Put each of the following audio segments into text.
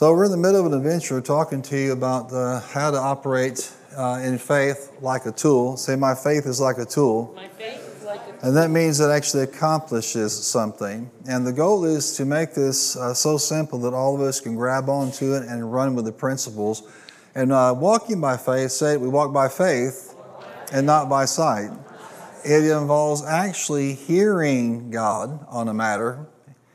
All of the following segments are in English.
So we're in the middle of an adventure talking to you about uh, how to operate uh, in faith like a tool. Say, my faith is like a tool. My faith is like a And that means it actually accomplishes something. And the goal is to make this uh, so simple that all of us can grab onto it and run with the principles. And uh, walking by faith, say we walk by faith and not by sight. It involves actually hearing God on a matter,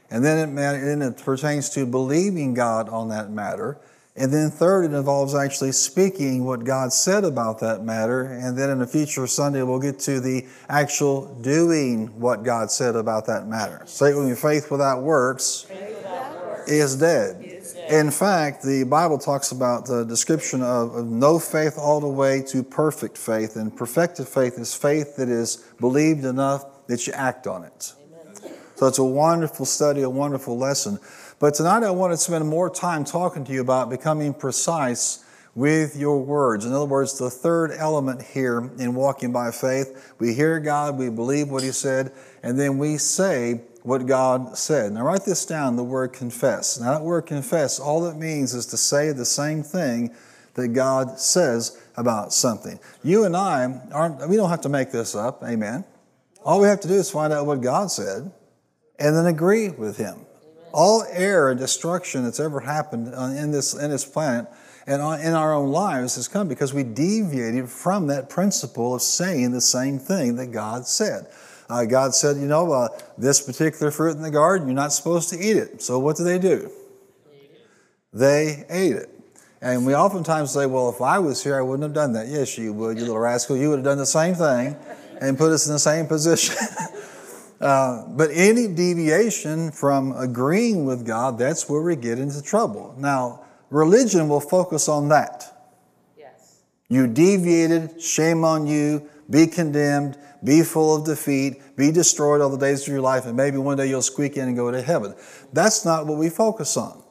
and then it, then it pertains to believing God on that matter. And then, third, it involves actually speaking what God said about that matter. And then, in a future Sunday, we'll get to the actual doing what God said about that matter. Say it with me faith without works is dead. In fact, the Bible talks about the description of, of no faith all the way to perfect faith. And perfected faith is faith that is believed enough that you act on it. So it's a wonderful study, a wonderful lesson. But tonight I want to spend more time talking to you about becoming precise with your words. In other words, the third element here in walking by faith, we hear God, we believe what He said, and then we say what God said. Now write this down, the word confess. Now that word confess, all it means is to say the same thing that God says about something. You and I aren't, we don't have to make this up, amen. All we have to do is find out what God said and then agree with him. All error and destruction that's ever happened in this, in this planet and in our own lives has come because we deviated from that principle of saying the same thing that God said. Uh, God said, you know, uh, this particular fruit in the garden, you're not supposed to eat it. So what do they do? They ate it. And we oftentimes say, well, if I was here, I wouldn't have done that. Yes, you would, you little rascal. You would have done the same thing and put us in the same position. Uh, but any deviation from agreeing with God, that's where we get into trouble. Now, religion will focus on that. yes. You deviated, shame on you, be condemned, be full of defeat, be destroyed all the days of your life, and maybe one day you'll squeak in and go to heaven. That's not what we focus on.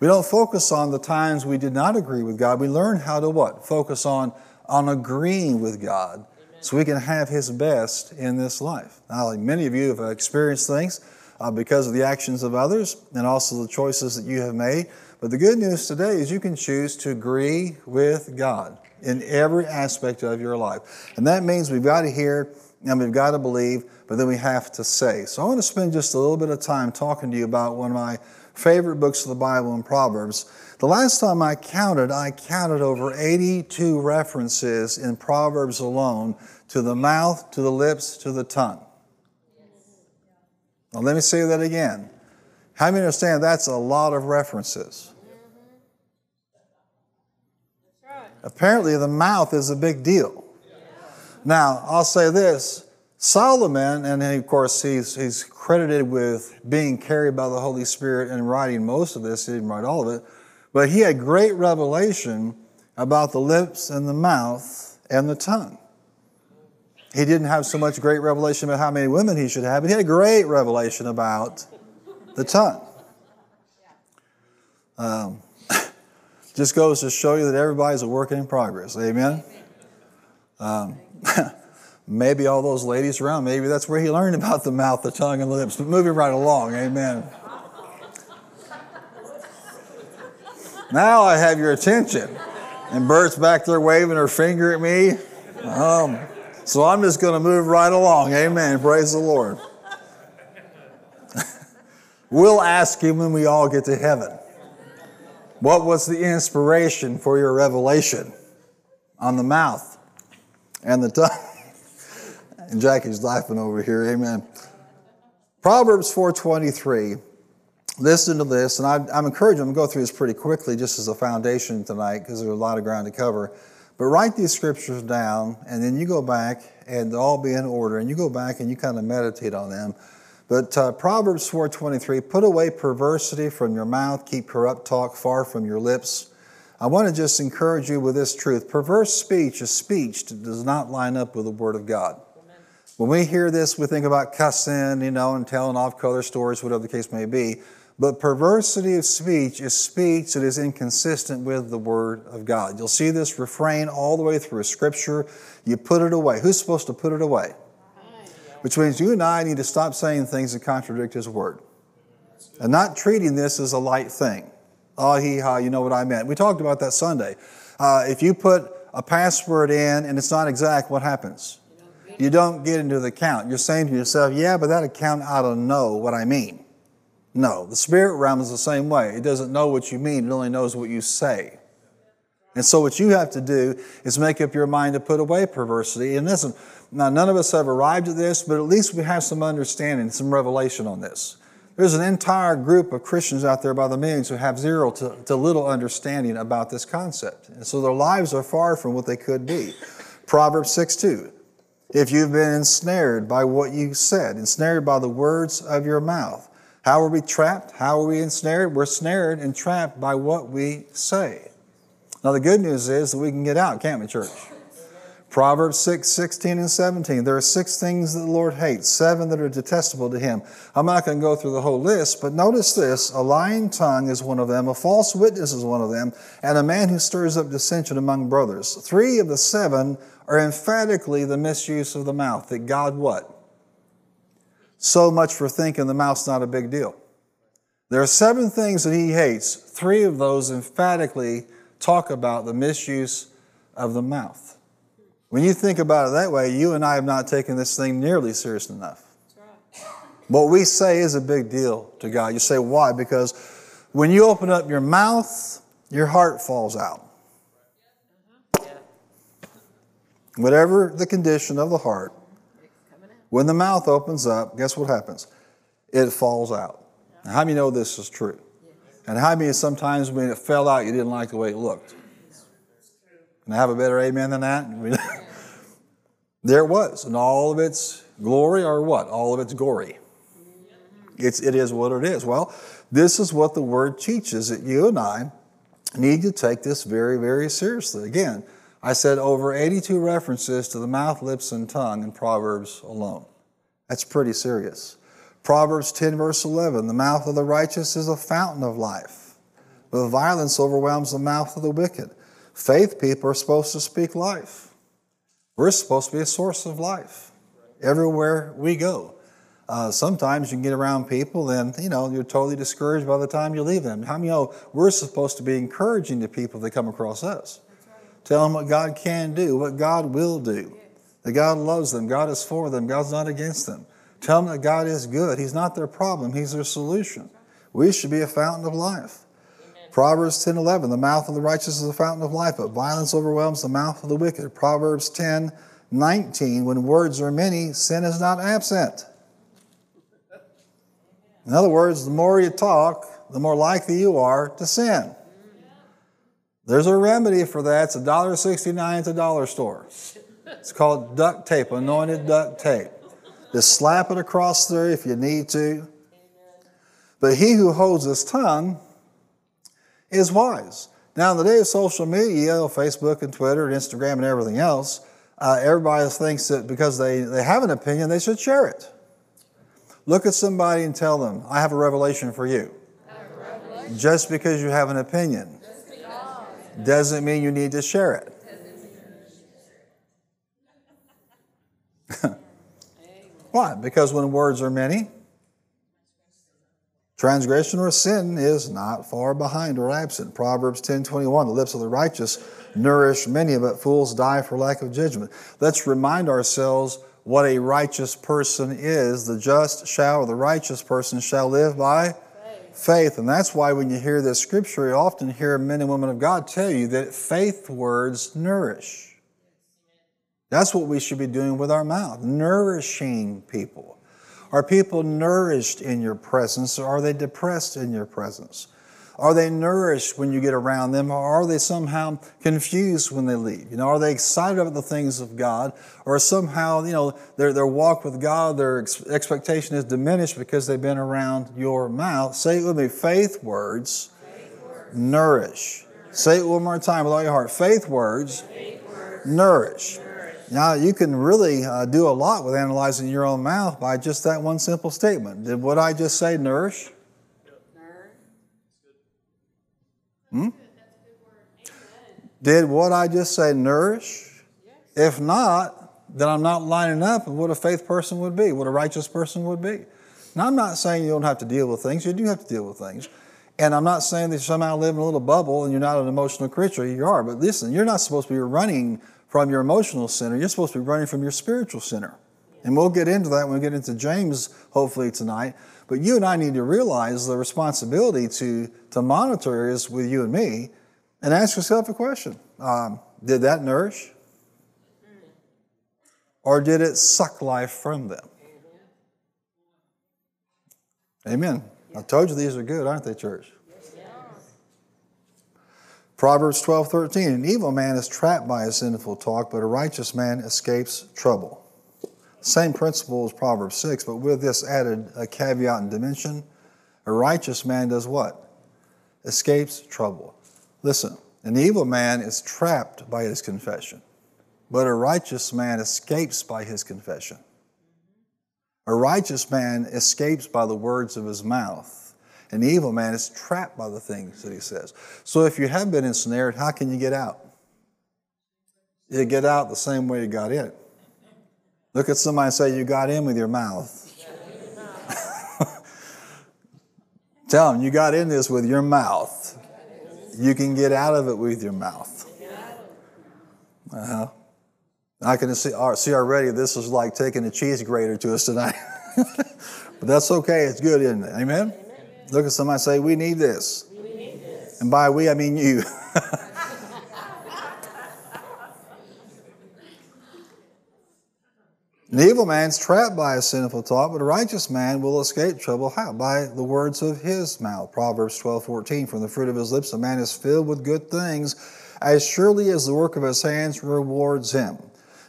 We don't focus on the times we did not agree with God. We learn how to what? Focus on, on agreeing with God so we can have His best in this life. Now, many of you have experienced things uh, because of the actions of others and also the choices that you have made. But the good news today is you can choose to agree with God in every aspect of your life. And that means we've got to hear and we've got to believe, but then we have to say. So I want to spend just a little bit of time talking to you about one of my favorite books of the Bible in Proverbs. The last time I counted, I counted over 82 references in Proverbs alone to the mouth, to the lips, to the tongue. Now, let me say that again. How many understand that's a lot of references? Apparently, the mouth is a big deal. Now, I'll say this Solomon, and of course, he's, he's credited with being carried by the Holy Spirit and writing most of this. He didn't write all of it, but he had great revelation about the lips and the mouth and the tongue. He didn't have so much great revelation about how many women he should have, but he had great revelation about the tongue. Um, just goes to show you that everybody's a work in progress. Amen. Um, maybe all those ladies around, maybe that's where he learned about the mouth, the tongue, and the lips. But moving right along. Amen. Now I have your attention. And Bert's back there waving her finger at me. Um, so I'm just going to move right along. Amen. Praise the Lord. we'll ask him when we all get to heaven. What was the inspiration for your revelation on the mouth and the tongue? and Jackie's laughing over here. Amen. Proverbs 4:23. Listen to this, and I, I'm encouraging them to go through this pretty quickly, just as a foundation tonight, because there's a lot of ground to cover. But write these scriptures down, and then you go back, and they'll all be in order, and you go back and you kind of meditate on them. But uh, Proverbs 4:23, put away perversity from your mouth, keep corrupt talk far from your lips. I want to just encourage you with this truth. Perverse speech is speech that does not line up with the Word of God. When we hear this, we think about cussing, you know, and telling off color stories, whatever the case may be. But perversity of speech is speech that is inconsistent with the Word of God. You'll see this refrain all the way through Scripture. You put it away. Who's supposed to put it away? Which means you and I need to stop saying things that contradict His Word and not treating this as a light thing. Oh, hee haw, you know what I meant. We talked about that Sunday. Uh, if you put a password in and it's not exact, what happens? You don't get into the account. You're saying to yourself, yeah, but that account I don't know what I mean. No, the spirit realm is the same way. It doesn't know what you mean, it only knows what you say. And so, what you have to do is make up your mind to put away perversity. And listen, now none of us have arrived at this, but at least we have some understanding, some revelation on this. There's an entire group of Christians out there by the millions who have zero to, to little understanding about this concept. And so their lives are far from what they could be. Proverbs 6 2. If you've been ensnared by what you said, ensnared by the words of your mouth, how are we trapped? How are we ensnared? We're snared and trapped by what we say. Now, the good news is that we can get out, can't we, church? Proverbs 6, 16 and 17. There are six things that the Lord hates, seven that are detestable to him. I'm not going to go through the whole list, but notice this a lying tongue is one of them, a false witness is one of them, and a man who stirs up dissension among brothers. Three of the seven are emphatically the misuse of the mouth, that God what? So much for thinking the mouth's not a big deal. There are seven things that he hates. Three of those emphatically talk about the misuse of the mouth. When you think about it that way, you and I have not taken this thing nearly serious enough. What we say is a big deal to God. You say, why? Because when you open up your mouth, your heart falls out. Whatever the condition of the heart, when the mouth opens up, guess what happens? It falls out. Now, how many know this is true? And how many sometimes when it fell out, you didn't like the way it looked? Can I have a better amen than that? there it was, and all of its glory, or what? All of its gory. Mm-hmm. It's, it is what it is. Well, this is what the Word teaches that you and I need to take this very, very seriously. Again, I said over 82 references to the mouth, lips, and tongue in Proverbs alone. That's pretty serious. Proverbs 10, verse 11 The mouth of the righteous is a fountain of life, but violence overwhelms the mouth of the wicked. Faith people are supposed to speak life. We're supposed to be a source of life everywhere we go. Uh, sometimes you can get around people and you know you're totally discouraged by the time you leave them. How many know we're supposed to be encouraging to people that come across us? Tell them what God can do, what God will do. That God loves them, God is for them, God's not against them. Tell them that God is good. He's not their problem, He's their solution. We should be a fountain of life. Proverbs 10 11, the mouth of the righteous is a fountain of life, but violence overwhelms the mouth of the wicked. Proverbs 10 19, when words are many, sin is not absent. In other words, the more you talk, the more likely you are to sin. There's a remedy for that. It's $1.69 at the dollar store. It's called duct tape, anointed duct tape. Just slap it across there if you need to. But he who holds his tongue is wise. Now, in the day of social media, Facebook and Twitter and Instagram and everything else, uh, everybody thinks that because they, they have an opinion, they should share it. Look at somebody and tell them, I have a revelation for you. Revelation. Just because you have an opinion doesn't mean you need to share it. Why? Because when words are many, transgression or sin is not far behind or absent. Proverbs 10:21, the lips of the righteous nourish many, but fools die for lack of judgment. Let's remind ourselves what a righteous person is. The just shall, or the righteous person shall live by faith. And that's why when you hear this scripture, you often hear men and women of God tell you that faith words nourish. That's what we should be doing with our mouth, nourishing people. Are people nourished in your presence or are they depressed in your presence? Are they nourished when you get around them, or are they somehow confused when they leave? You know, are they excited about the things of God, or somehow, you know, their, their walk with God, their ex- expectation is diminished because they've been around your mouth? Say it with me faith words, faith words. nourish. Say it one more time with all your heart. Faith words, faith words. nourish. nourish. Now, you can really uh, do a lot with analyzing your own mouth by just that one simple statement. Did what I just say nourish? Hmm? Did what I just say nourish? If not, then I'm not lining up with what a faith person would be, what a righteous person would be. Now, I'm not saying you don't have to deal with things. You do have to deal with things. And I'm not saying that you somehow live in a little bubble and you're not an emotional creature. You are. But listen, you're not supposed to be running from your emotional center. You're supposed to be running from your spiritual center. And we'll get into that when we get into James, hopefully, tonight. But you and I need to realize the responsibility to, to monitor is with you and me and ask yourself a question um, Did that nourish? Or did it suck life from them? Amen. I told you these are good, aren't they, church? Proverbs 12, 13. An evil man is trapped by his sinful talk, but a righteous man escapes trouble. Same principle as Proverbs 6, but with this added a caveat and dimension. A righteous man does what? Escapes trouble. Listen, an evil man is trapped by his confession, but a righteous man escapes by his confession. A righteous man escapes by the words of his mouth. An evil man is trapped by the things that he says. So if you have been ensnared, how can you get out? You get out the same way you got in. Look at somebody and say, You got in with your mouth. Tell them, You got in this with your mouth. You can get out of it with your mouth. Uh-huh. I can see, see already this is like taking a cheese grater to us tonight. but that's okay. It's good, isn't it? Amen? Amen. Look at somebody say, We need this. We need this. And by we, I mean you. An evil man's trapped by a sinful thought, but a righteous man will escape trouble. How? By the words of his mouth. Proverbs 12, 14. From the fruit of his lips, a man is filled with good things, as surely as the work of his hands rewards him.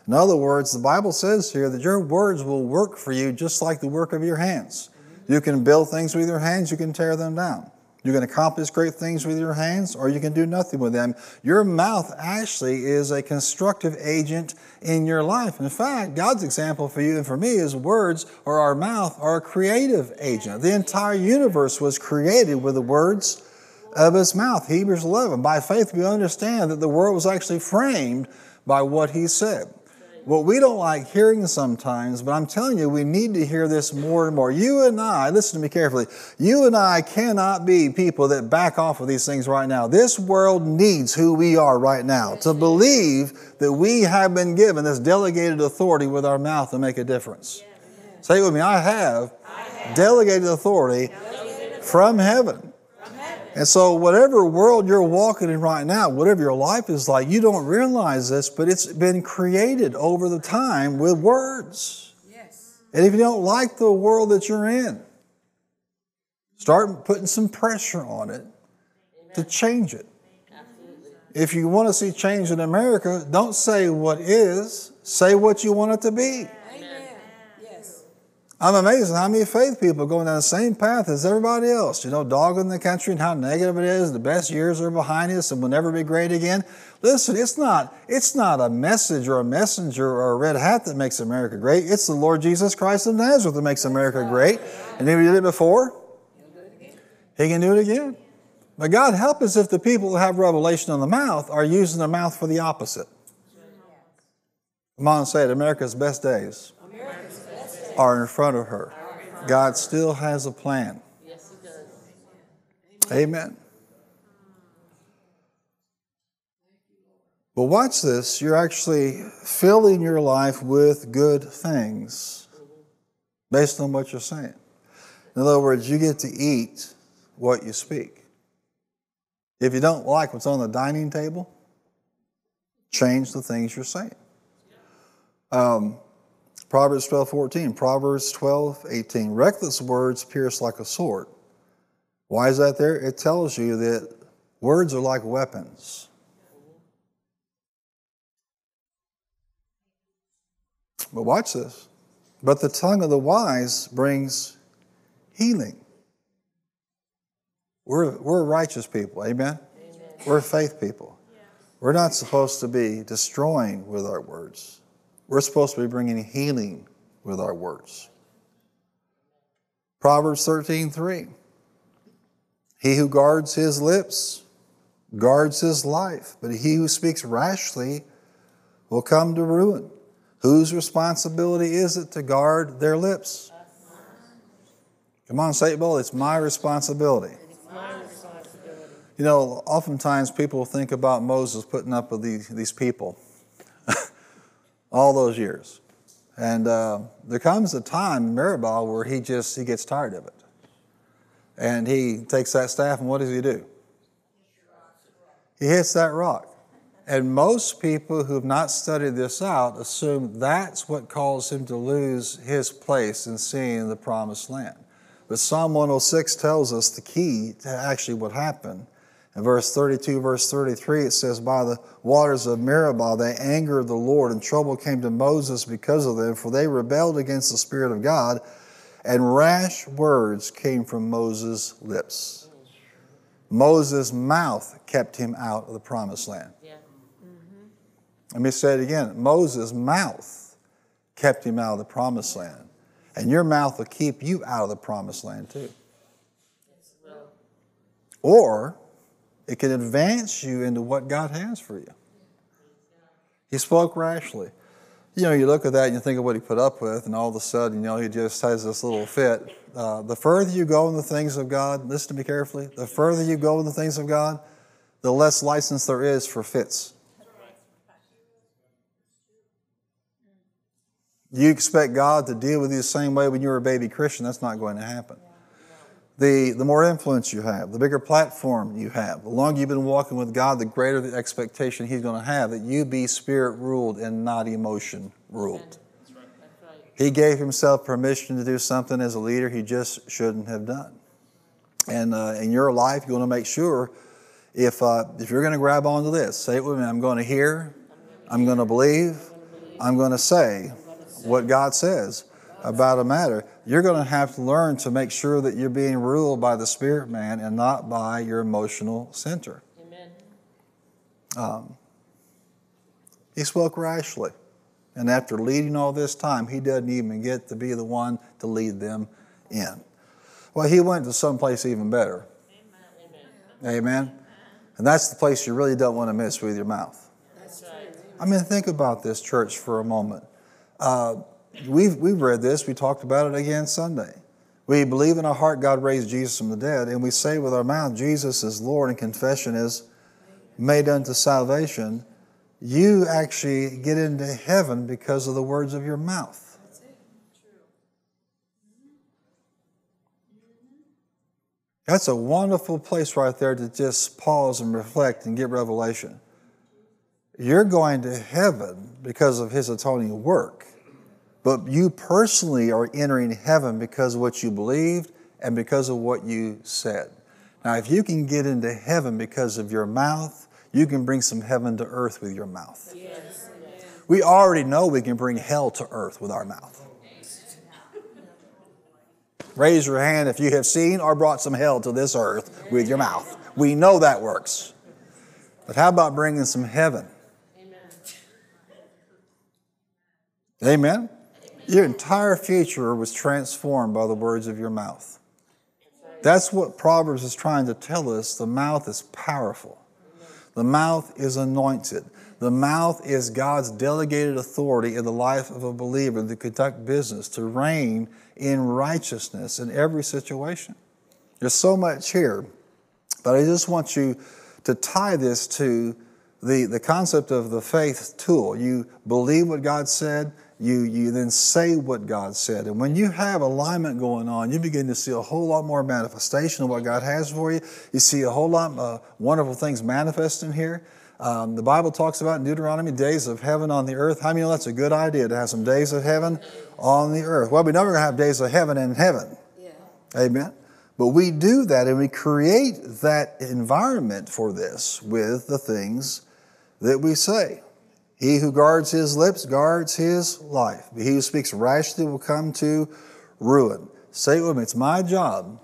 In other words, the Bible says here that your words will work for you just like the work of your hands. You can build things with your hands, you can tear them down. You can accomplish great things with your hands, or you can do nothing with them. Your mouth actually is a constructive agent in your life. In fact, God's example for you and for me is words or our mouth are a creative agent. The entire universe was created with the words of his mouth. Hebrews 11. By faith, we understand that the world was actually framed by what he said what we don't like hearing sometimes, but I'm telling you, we need to hear this more and more. You and I, listen to me carefully, you and I cannot be people that back off of these things right now. This world needs who we are right now to believe that we have been given this delegated authority with our mouth to make a difference. Say it with me, I have, I have delegated authority delegated from heaven and so, whatever world you're walking in right now, whatever your life is like, you don't realize this, but it's been created over the time with words. Yes. And if you don't like the world that you're in, start putting some pressure on it to change it. Absolutely. If you want to see change in America, don't say what is, say what you want it to be. I'm amazed at how many faith people are going down the same path as everybody else. You know, dogging the country and how negative it is. The best years are behind us and will never be great again. Listen, it's not, it's not a message or a messenger or a red hat that makes America great. It's the Lord Jesus Christ of Nazareth that makes America great. And he did it before, he can do it again. But God help us if the people who have revelation in the mouth are using their mouth for the opposite. Come on say it America's best days are in front of her. God still has a plan. Amen. But watch this. You're actually filling your life with good things based on what you're saying. In other words, you get to eat what you speak. If you don't like what's on the dining table, change the things you're saying. Um, Proverbs 12, 14, Proverbs 12, 18. Reckless words pierce like a sword. Why is that there? It tells you that words are like weapons. But watch this. But the tongue of the wise brings healing. We're, we're righteous people, amen? amen. We're faith people. Yeah. We're not supposed to be destroying with our words. We're supposed to be bringing healing with our words. Proverbs 13 3. He who guards his lips guards his life, but he who speaks rashly will come to ruin. Whose responsibility is it to guard their lips? Come on, say it. It's my responsibility. It's my responsibility You know, oftentimes people think about Moses putting up with these, these people all those years. And uh, there comes a time in Meribah where he just he gets tired of it. And he takes that staff and what does he do? He hits that rock. And most people who have not studied this out assume that's what caused him to lose his place in seeing the promised land. But Psalm 106 tells us the key to actually what happened. In verse 32, verse 33, it says, By the waters of Meribah they angered the Lord, and trouble came to Moses because of them, for they rebelled against the Spirit of God, and rash words came from Moses' lips. Moses' mouth kept him out of the promised land. Yeah. Let me say it again. Moses' mouth kept him out of the promised land. And your mouth will keep you out of the promised land too. Yes, it will. Or it can advance you into what God has for you. He spoke rashly. You know, you look at that and you think of what he put up with, and all of a sudden, you know, he just has this little fit. Uh, the further you go in the things of God, listen to me carefully, the further you go in the things of God, the less license there is for fits. You expect God to deal with you the same way when you were a baby Christian, that's not going to happen. The, the more influence you have, the bigger platform you have, the longer you've been walking with God, the greater the expectation He's going to have that you be spirit ruled and not emotion ruled. That's right. He gave Himself permission to do something as a leader He just shouldn't have done. And uh, in your life, you want to make sure if, uh, if you're going to grab onto this, say it with me I'm going to hear, I'm going to believe, I'm going to say what God says about a matter. You're going to have to learn to make sure that you're being ruled by the Spirit man and not by your emotional center. Amen. He spoke rashly. And after leading all this time, he doesn't even get to be the one to lead them in. Well, he went to someplace even better. Amen. Amen. And that's the place you really don't want to miss with your mouth. That's right. I mean, think about this, church, for a moment. Uh, we've, we've read this, we talked about it again Sunday. We believe in our heart God raised Jesus from the dead, and we say with our mouth, Jesus is Lord, and confession is made unto salvation. You actually get into heaven because of the words of your mouth. That's a wonderful place right there to just pause and reflect and get revelation. You're going to heaven because of his atoning work, but you personally are entering heaven because of what you believed and because of what you said. Now, if you can get into heaven because of your mouth, you can bring some heaven to earth with your mouth. Yes. We already know we can bring hell to earth with our mouth. Raise your hand if you have seen or brought some hell to this earth with your mouth. We know that works. But how about bringing some heaven? Amen. Amen? Your entire future was transformed by the words of your mouth. That's what Proverbs is trying to tell us. The mouth is powerful, the mouth is anointed. The mouth is God's delegated authority in the life of a believer to conduct business, to reign in righteousness in every situation. There's so much here, but I just want you to tie this to the, the concept of the faith tool. You believe what God said, you, you then say what God said. And when you have alignment going on, you begin to see a whole lot more manifestation of what God has for you. You see a whole lot of wonderful things manifesting here. Um, the Bible talks about in Deuteronomy days of heaven on the earth. How many know that's a good idea to have some days of heaven on the earth? Well, we know we're never going to have days of heaven in heaven. Yeah. Amen. But we do that and we create that environment for this with the things that we say. He who guards his lips guards his life. He who speaks rashly will come to ruin. Say it with me. It's my job,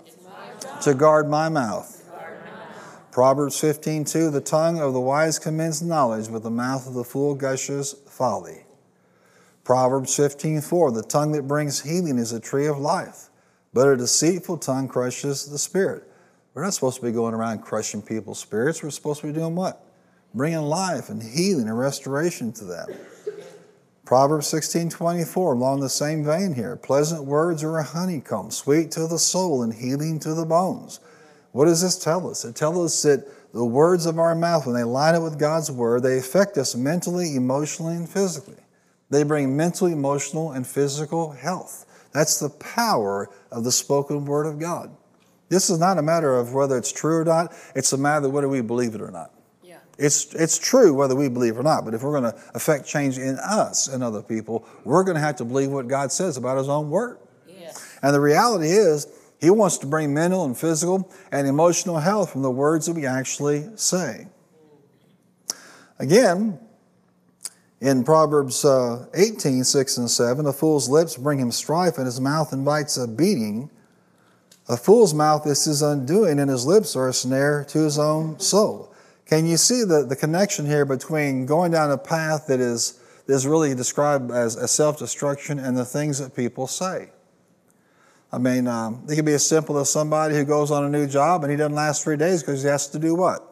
to guard my mouth. Proverbs 15, 2, the tongue of the wise commends knowledge, but the mouth of the fool gushes folly. Proverbs 15, 4, the tongue that brings healing is a tree of life, but a deceitful tongue crushes the spirit. We're not supposed to be going around crushing people's spirits. We're supposed to be doing what? Bringing life and healing and restoration to them. Proverbs 16, 24, along the same vein here. Pleasant words are a honeycomb, sweet to the soul and healing to the bones. What does this tell us? It tells us that the words of our mouth, when they line up with God's word, they affect us mentally, emotionally, and physically. They bring mental, emotional, and physical health. That's the power of the spoken word of God. This is not a matter of whether it's true or not, it's a matter of whether we believe it or not. It's, it's true whether we believe or not, but if we're going to affect change in us and other people, we're going to have to believe what God says about His own word. Yes. And the reality is, He wants to bring mental and physical and emotional health from the words that we actually say. Again, in Proverbs uh, 18, 6 and 7, a fool's lips bring him strife, and his mouth invites a beating. A fool's mouth is his undoing, and his lips are a snare to his own soul. Can you see the, the connection here between going down a path that is, that is really described as, as self destruction and the things that people say? I mean, um, it could be as simple as somebody who goes on a new job and he doesn't last three days because he has to do what?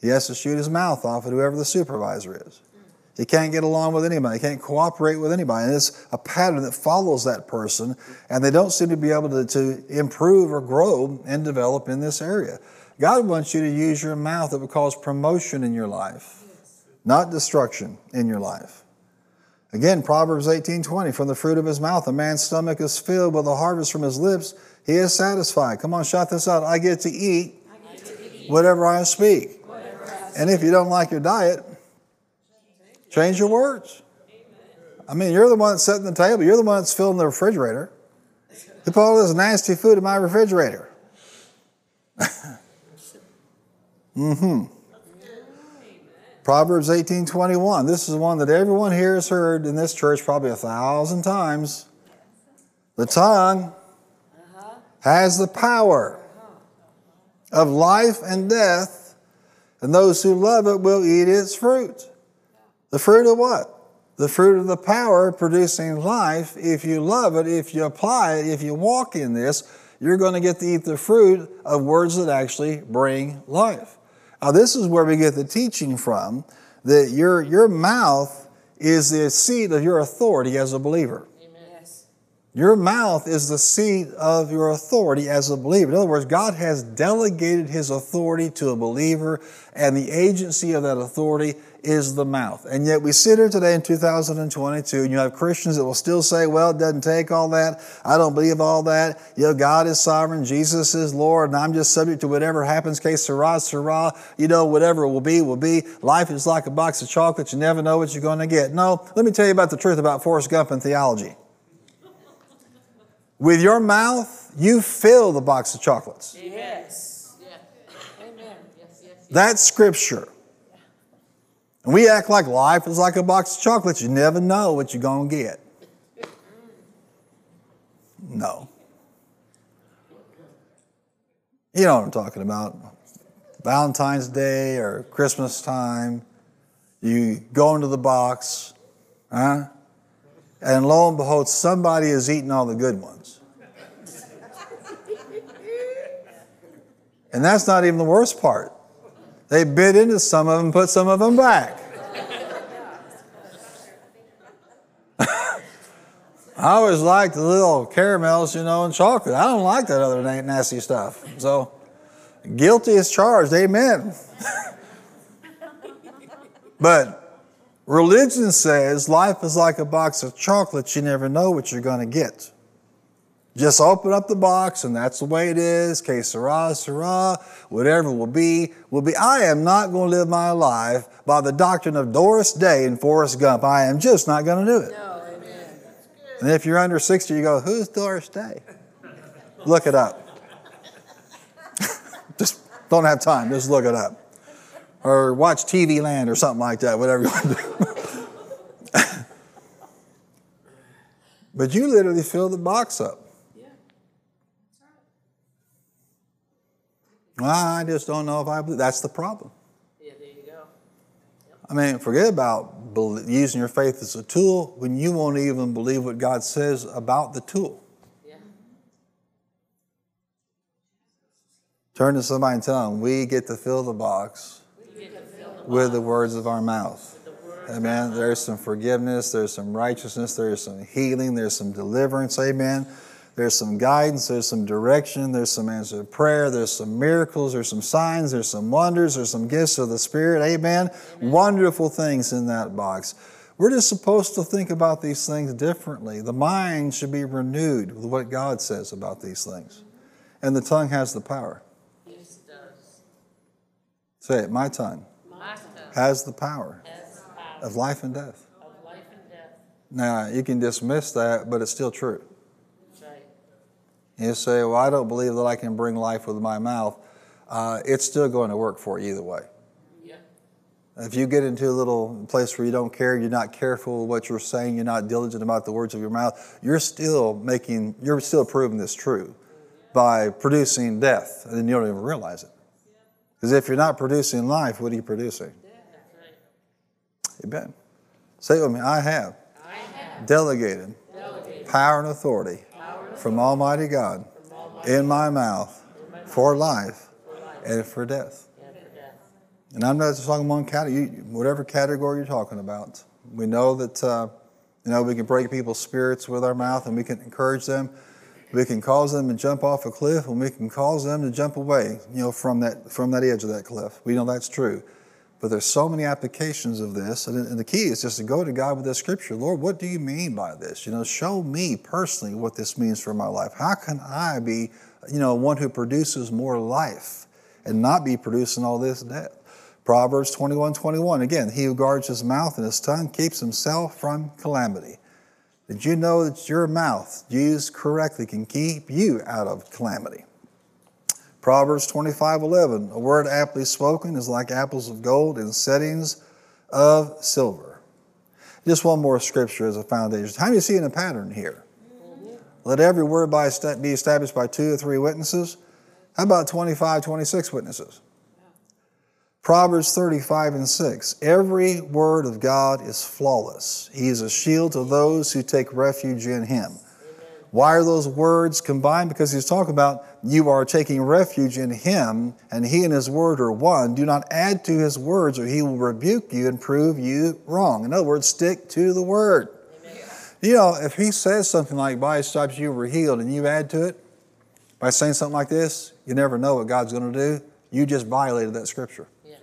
He has to shoot his mouth off at whoever the supervisor is. He can't get along with anybody. He can't cooperate with anybody. And it's a pattern that follows that person, and they don't seem to be able to, to improve or grow and develop in this area. God wants you to use your mouth that will cause promotion in your life, not destruction in your life. Again, Proverbs 18:20, from the fruit of his mouth a man's stomach is filled, with the harvest from his lips he is satisfied. Come on, shout this out. I get to eat, whatever I speak. and if you don't like your diet, change your words. I mean, you're the one that's setting the table, you're the one that's filling the refrigerator. Who put all this nasty food in my refrigerator? mm-hmm. Proverbs 18:21. This is one that everyone here has heard in this church probably a thousand times. The tongue has the power of life and death, and those who love it will eat its fruit. The fruit of what? The fruit of the power producing life. If you love it, if you apply it, if you walk in this, you're going to get to eat the fruit of words that actually bring life. Now, this is where we get the teaching from that your, your mouth is the seat of your authority as a believer. Yes. Your mouth is the seat of your authority as a believer. In other words, God has delegated his authority to a believer, and the agency of that authority is the mouth. And yet we sit here today in 2022, and you have Christians that will still say, well, it doesn't take all that. I don't believe all that. You know, God is sovereign, Jesus is Lord, and I'm just subject to whatever happens. Que sera, sera, you know, whatever it will be, will be. Life is like a box of chocolates. You never know what you're going to get. No, let me tell you about the truth about Forrest Gump and theology. With your mouth, you fill the box of chocolates. Yes. Yeah. Amen. Yes, yes. That's scripture. And we act like life is like a box of chocolates. You never know what you're going to get. No. You know what I'm talking about. Valentine's Day or Christmas time, you go into the box, huh? And lo and behold, somebody is eating all the good ones. And that's not even the worst part. They bit into some of them put some of them back. I always liked the little caramels, you know, and chocolate. I don't like that other nasty stuff. So, guilty as charged. Amen. but religion says life is like a box of chocolates. You never know what you're going to get. Just open up the box, and that's the way it is. Que sera, sera. Whatever it will be, will be. I am not going to live my life by the doctrine of Doris Day and Forrest Gump. I am just not going to do it. No, amen. And if you're under 60, you go, Who's Doris Day? Look it up. just don't have time, just look it up. Or watch TV Land or something like that, whatever you want to do. but you literally fill the box up. Yeah. Well, I just don't know if I believe. That's the problem. Yeah, there you go. I mean, forget about using your faith as a tool when you won't even believe what God says about the tool. Yeah. Turn to somebody and tell them, we get to fill the box with the words of our mouth. Amen. There's some forgiveness, there's some righteousness, there's some healing, there's some deliverance. Amen. There's some guidance, there's some direction, there's some answered prayer, there's some miracles, there's some signs, there's some wonders, there's some gifts of the Spirit. Amen. Wonderful things in that box. We're just supposed to think about these things differently. The mind should be renewed with what God says about these things. And the tongue has the power. Yes, it does. Say it, my tongue My tongue has the power has the power of life and death. of life and death. Now, you can dismiss that, but it's still true. Right. You say, Well, I don't believe that I can bring life with my mouth. Uh, it's still going to work for you either way. Yeah. If you get into a little place where you don't care, you're not careful what you're saying, you're not diligent about the words of your mouth, you're still making, you're still proving this true by producing death, and then you don't even realize it. Because if you're not producing life, what are you producing? Right. Amen. Say it with me I have I have delegated delegated power and authority from Almighty God in my mouth for life and for death. and I'm not just talking about category, whatever category you're talking about. We know that, uh, you know, we can break people's spirits with our mouth and we can encourage them. We can cause them to jump off a cliff and we can cause them to jump away, you know, from that, from that edge of that cliff. We know that's true. But there's so many applications of this. And, the key is just to go to God with this scripture. Lord, what do you mean by this? You know, show me personally what this means for my life. How can I be, you know, one who produces more life and not be producing all this death? Proverbs 21 21. Again, he who guards his mouth and his tongue keeps himself from calamity. Did you know that your mouth, used correctly, can keep you out of calamity? Proverbs 25 11. A word aptly spoken is like apples of gold in settings of silver. Just one more scripture as a foundation. How do you see in a pattern here? Let every word by, be established by two or three witnesses. How about 25, 26 witnesses? Proverbs 35 and 6. Every word of God is flawless. He is a shield to those who take refuge in him. Why are those words combined? Because he's talking about you are taking refuge in him, and he and his word are one. Do not add to his words, or he will rebuke you and prove you wrong. In other words, stick to the word. You know, if he says something like, by his stripes you were healed, and you add to it by saying something like this, you never know what God's going to do. You just violated that scripture. Yeah.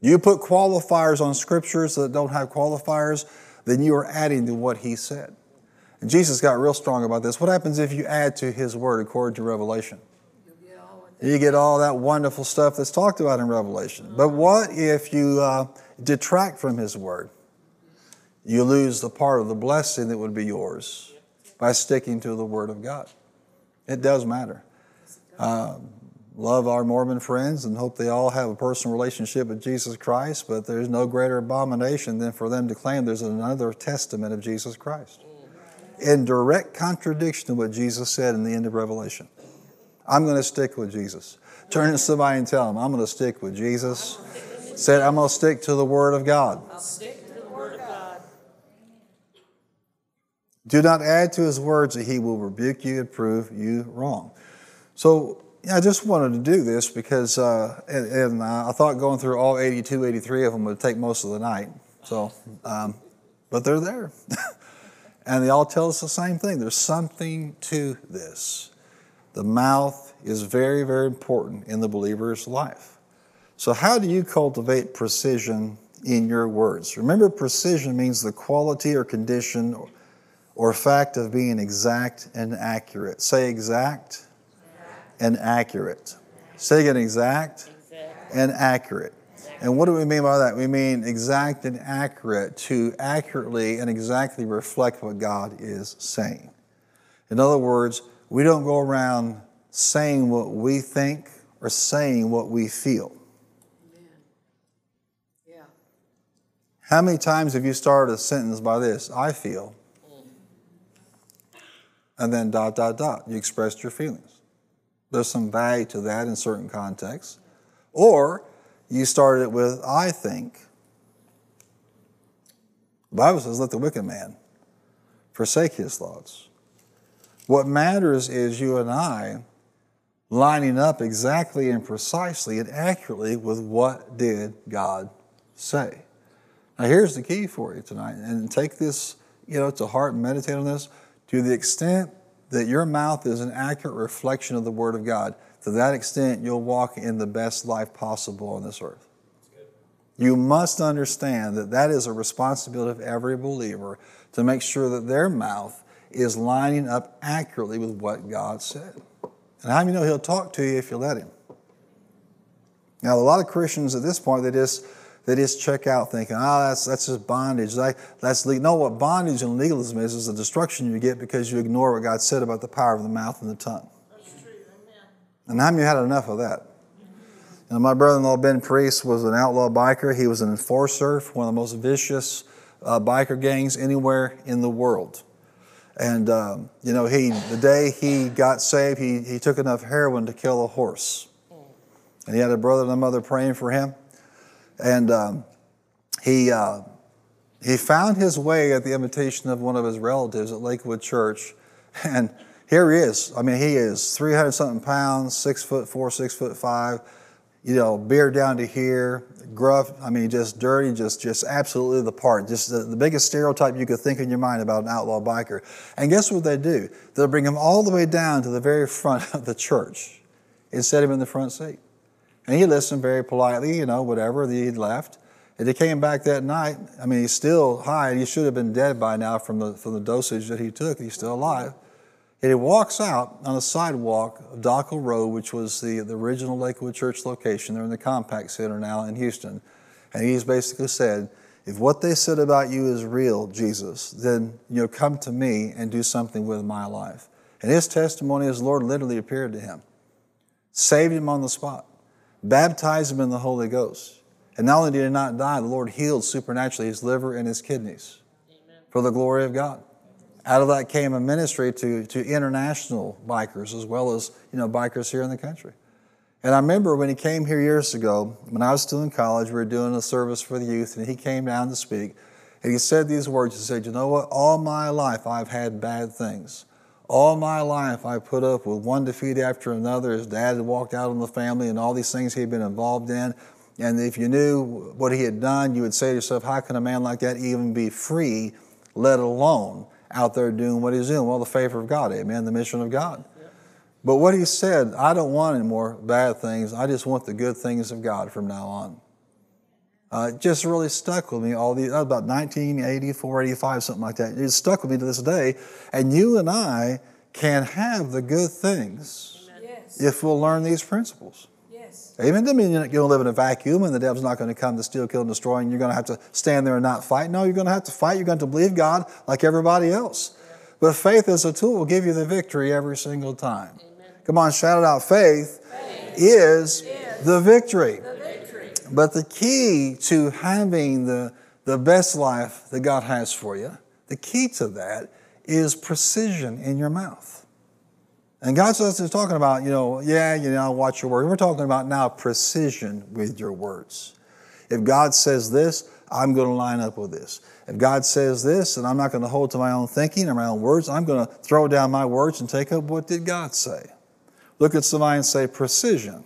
You put qualifiers on scriptures that don't have qualifiers, then you are adding to what he said. Jesus got real strong about this. What happens if you add to his word according to Revelation? You get all that wonderful stuff that's talked about in Revelation. But what if you uh, detract from his word? You lose the part of the blessing that would be yours by sticking to the word of God. It does matter. Um, love our Mormon friends and hope they all have a personal relationship with Jesus Christ, but there's no greater abomination than for them to claim there's another testament of Jesus Christ. In direct contradiction to what Jesus said in the end of Revelation. I'm going to stick with Jesus. Turn to somebody and tell them, I'm going to stick with Jesus. Said, I'm going to stick to the Word of God. I'll stick to the word of God. Do not add to his words that he will rebuke you and prove you wrong. So yeah, I just wanted to do this because, uh, and, and uh, I thought going through all 82, 83 of them would take most of the night. So, um, but they're there. and they all tell us the same thing. There's something to this. The mouth is very, very important in the believer's life. So, how do you cultivate precision in your words? Remember, precision means the quality or condition or fact of being exact and accurate. Say exact and accurate. Say again exact Exact. and accurate. And what do we mean by that? We mean exact and accurate to accurately and exactly reflect what God is saying. In other words, we don't go around saying what we think or saying what we feel. Amen. Yeah. How many times have you started a sentence by this? I feel. Mm. And then dot, dot, dot. You expressed your feelings. There's some value to that in certain contexts. Or you started it with I think. The Bible says, let the wicked man forsake his thoughts. What matters is you and I lining up exactly and precisely and accurately with what did God say. Now here's the key for you tonight, and take this, you know, to heart and meditate on this. To the extent that your mouth is an accurate reflection of the Word of God, to that extent, you'll walk in the best life possible on this earth. You must understand that that is a responsibility of every believer to make sure that their mouth is lining up accurately with what God said. And how do you know He'll talk to you if you let Him? Now, a lot of Christians at this point, they just they just check out thinking, oh, that's, that's just bondage. That, that's le-. No, what bondage and legalism is, is the destruction you get because you ignore what God said about the power of the mouth and the tongue. And how many had enough of that? You know, my brother-in-law Ben Priest was an outlaw biker. He was an enforcer for one of the most vicious uh, biker gangs anywhere in the world. And um, you know, he the day he got saved, he he took enough heroin to kill a horse. And he had a brother and a mother praying for him. And um, he uh, he found his way at the invitation of one of his relatives at Lakewood Church, and here he is. I mean, he is 300 something pounds, six foot four, six foot five, you know, beard down to here, gruff. I mean, just dirty, just just absolutely the part. Just the, the biggest stereotype you could think in your mind about an outlaw biker. And guess what they do? They'll bring him all the way down to the very front of the church and set him in the front seat. And he listened very politely, you know, whatever. He left. And he came back that night. I mean, he's still high. He should have been dead by now from the, from the dosage that he took. He's still alive. And he walks out on the sidewalk of Dockle Road, which was the, the original Lakewood Church location. They're in the Compaq Center now in Houston. And he's basically said, if what they said about you is real, Jesus, then you know, come to me and do something with my life. And his testimony is the Lord literally appeared to him, saved him on the spot, baptized him in the Holy Ghost. And not only did he not die, the Lord healed supernaturally his liver and his kidneys for the glory of God. Out of that came a ministry to, to international bikers as well as you know bikers here in the country. And I remember when he came here years ago, when I was still in college, we were doing a service for the youth, and he came down to speak. And he said these words. He said, You know what? All my life I've had bad things. All my life I put up with one defeat after another. His dad had walked out on the family and all these things he'd been involved in. And if you knew what he had done, you would say to yourself, How can a man like that even be free, let alone out there doing what he's doing? Well, the favor of God, amen, the mission of God. But what he said, I don't want any more bad things. I just want the good things of God from now on. Uh, it just really stuck with me all these, about 1984, 85, something like that. It stuck with me to this day. And you and I can have the good things Yes. if we'll learn these principles. Amen. Mean you're going to live in a vacuum and the devil's not going to come to steal, kill, and destroy, and you're going to have to stand there and not fight. No, you're going to have to fight. You're going to, have to believe God like everybody else. But faith as a tool will give you the victory every single time. Come on, shout it out. Faith, is, the victory. The victory. But the key to having the, the best life that God has for you, the key to that is precision in your mouth. And God says He's talking about, you know, yeah, you know, watch your words. We're talking about now precision with your words. If God says this, I'm going to line up with this. If God says this, and I'm not going to hold to my own thinking or my own words, I'm going to throw down my words and take up what did God say. Look at somebody and say precision.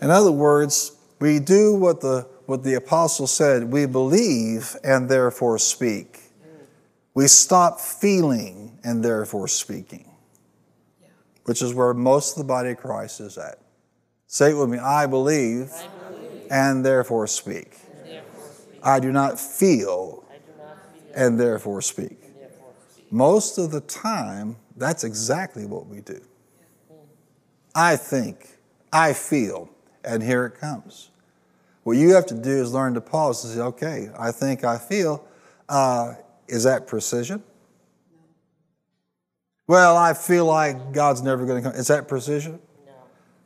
In other words, we do what the, what the apostle said we believe and therefore speak. Mm. We stop feeling and therefore speaking, which is where most of the body of Christ is at. Say it with me I believe, and therefore speak. I do not feel and therefore speak. Most of the time, that's exactly what we do. I think, I feel, and here it comes. What you have to do is learn to pause and say, okay, I think, I feel. Uh, is that precision? Well, I feel like God's never going to come. Is that precision? No.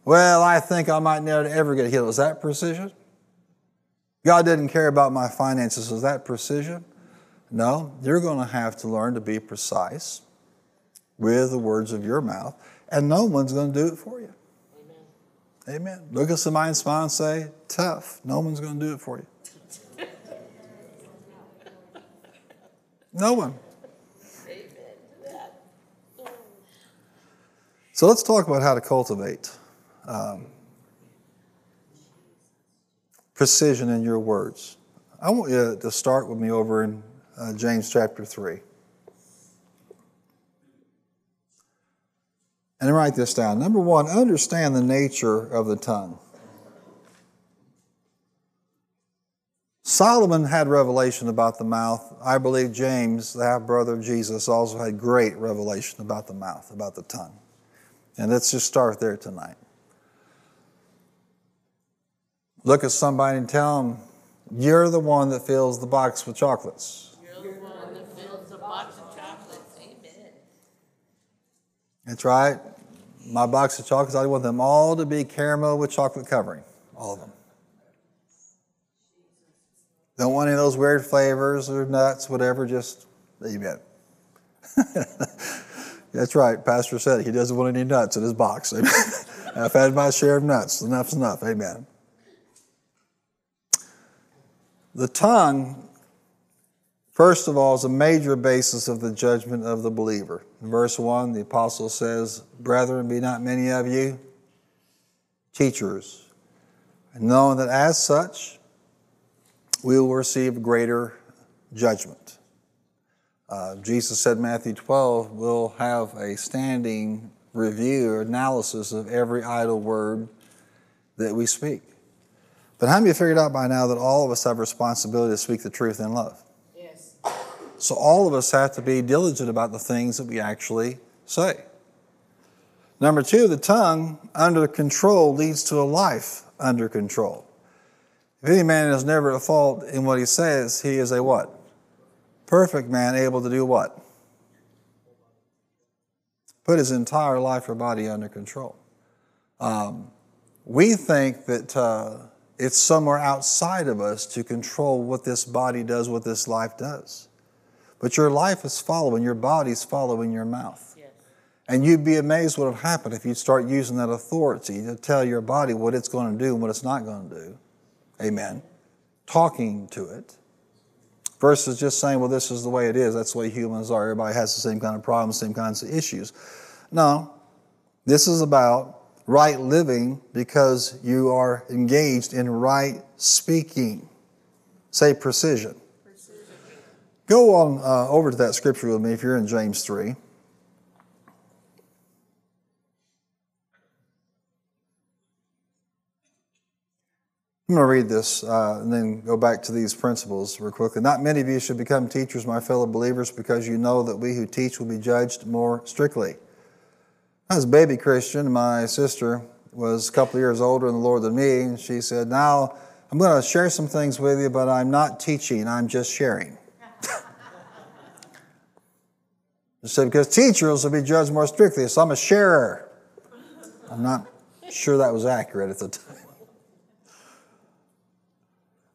Well, I think I might never ever get healed. Is that precision? God didn't care about my finances. Is that precision? No, you're going to have to learn to be precise with the words of your mouth, and no one's going to do it for you. Amen. Amen. Look at somebody and smile and say, tough. No one's going to do it for you. No one. So let's talk about how to cultivate um, precision in your words. I want you to start with me over in uh, James chapter 3. And write this down. Number one, understand the nature of the tongue. Solomon had revelation about the mouth. I believe James, the half brother of Jesus, also had great revelation about the mouth, about the tongue. And let's just start there tonight. Look at somebody and tell them, You're the one that fills the box with chocolates. You're the one that fills a box of chocolates. Amen. That's right. My box of chocolates, I want them all to be caramel with chocolate covering. All of them. Don't want any of those weird flavors or nuts, whatever, just amen. That's right. Pastor said he doesn't want any nuts in his box. I've had my share of nuts. Enough's enough. Amen. The tongue, first of all, is a major basis of the judgment of the believer. In verse 1, the apostle says, Brethren, be not many of you teachers, knowing that as such, we will receive greater judgment. Uh, Jesus said, Matthew 12, we'll have a standing review or analysis of every idle word that we speak. But how many of you figured out by now that all of us have a responsibility to speak the truth in love? Yes. So all of us have to be diligent about the things that we actually say. Number two, the tongue under control leads to a life under control. If any man is never at fault in what he says, he is a what? Perfect man, able to do what? Put his entire life or body under control. Um, we think that uh, it's somewhere outside of us to control what this body does, what this life does. But your life is following, your body's following your mouth. Yes. And you'd be amazed what would happen if you'd start using that authority to tell your body what it's going to do and what it's not going to do. Amen. Talking to it versus just saying, well, this is the way it is. That's the way humans are. Everybody has the same kind of problems, same kinds of issues. No, this is about right living because you are engaged in right speaking. Say precision. Go on uh, over to that scripture with me if you're in James 3. I'm going to read this uh, and then go back to these principles real quickly. Not many of you should become teachers, my fellow believers, because you know that we who teach will be judged more strictly. I was a baby Christian. My sister was a couple of years older in the Lord than me, and she said, Now I'm going to share some things with you, but I'm not teaching, I'm just sharing. she said, Because teachers will be judged more strictly, so I'm a sharer. I'm not sure that was accurate at the time.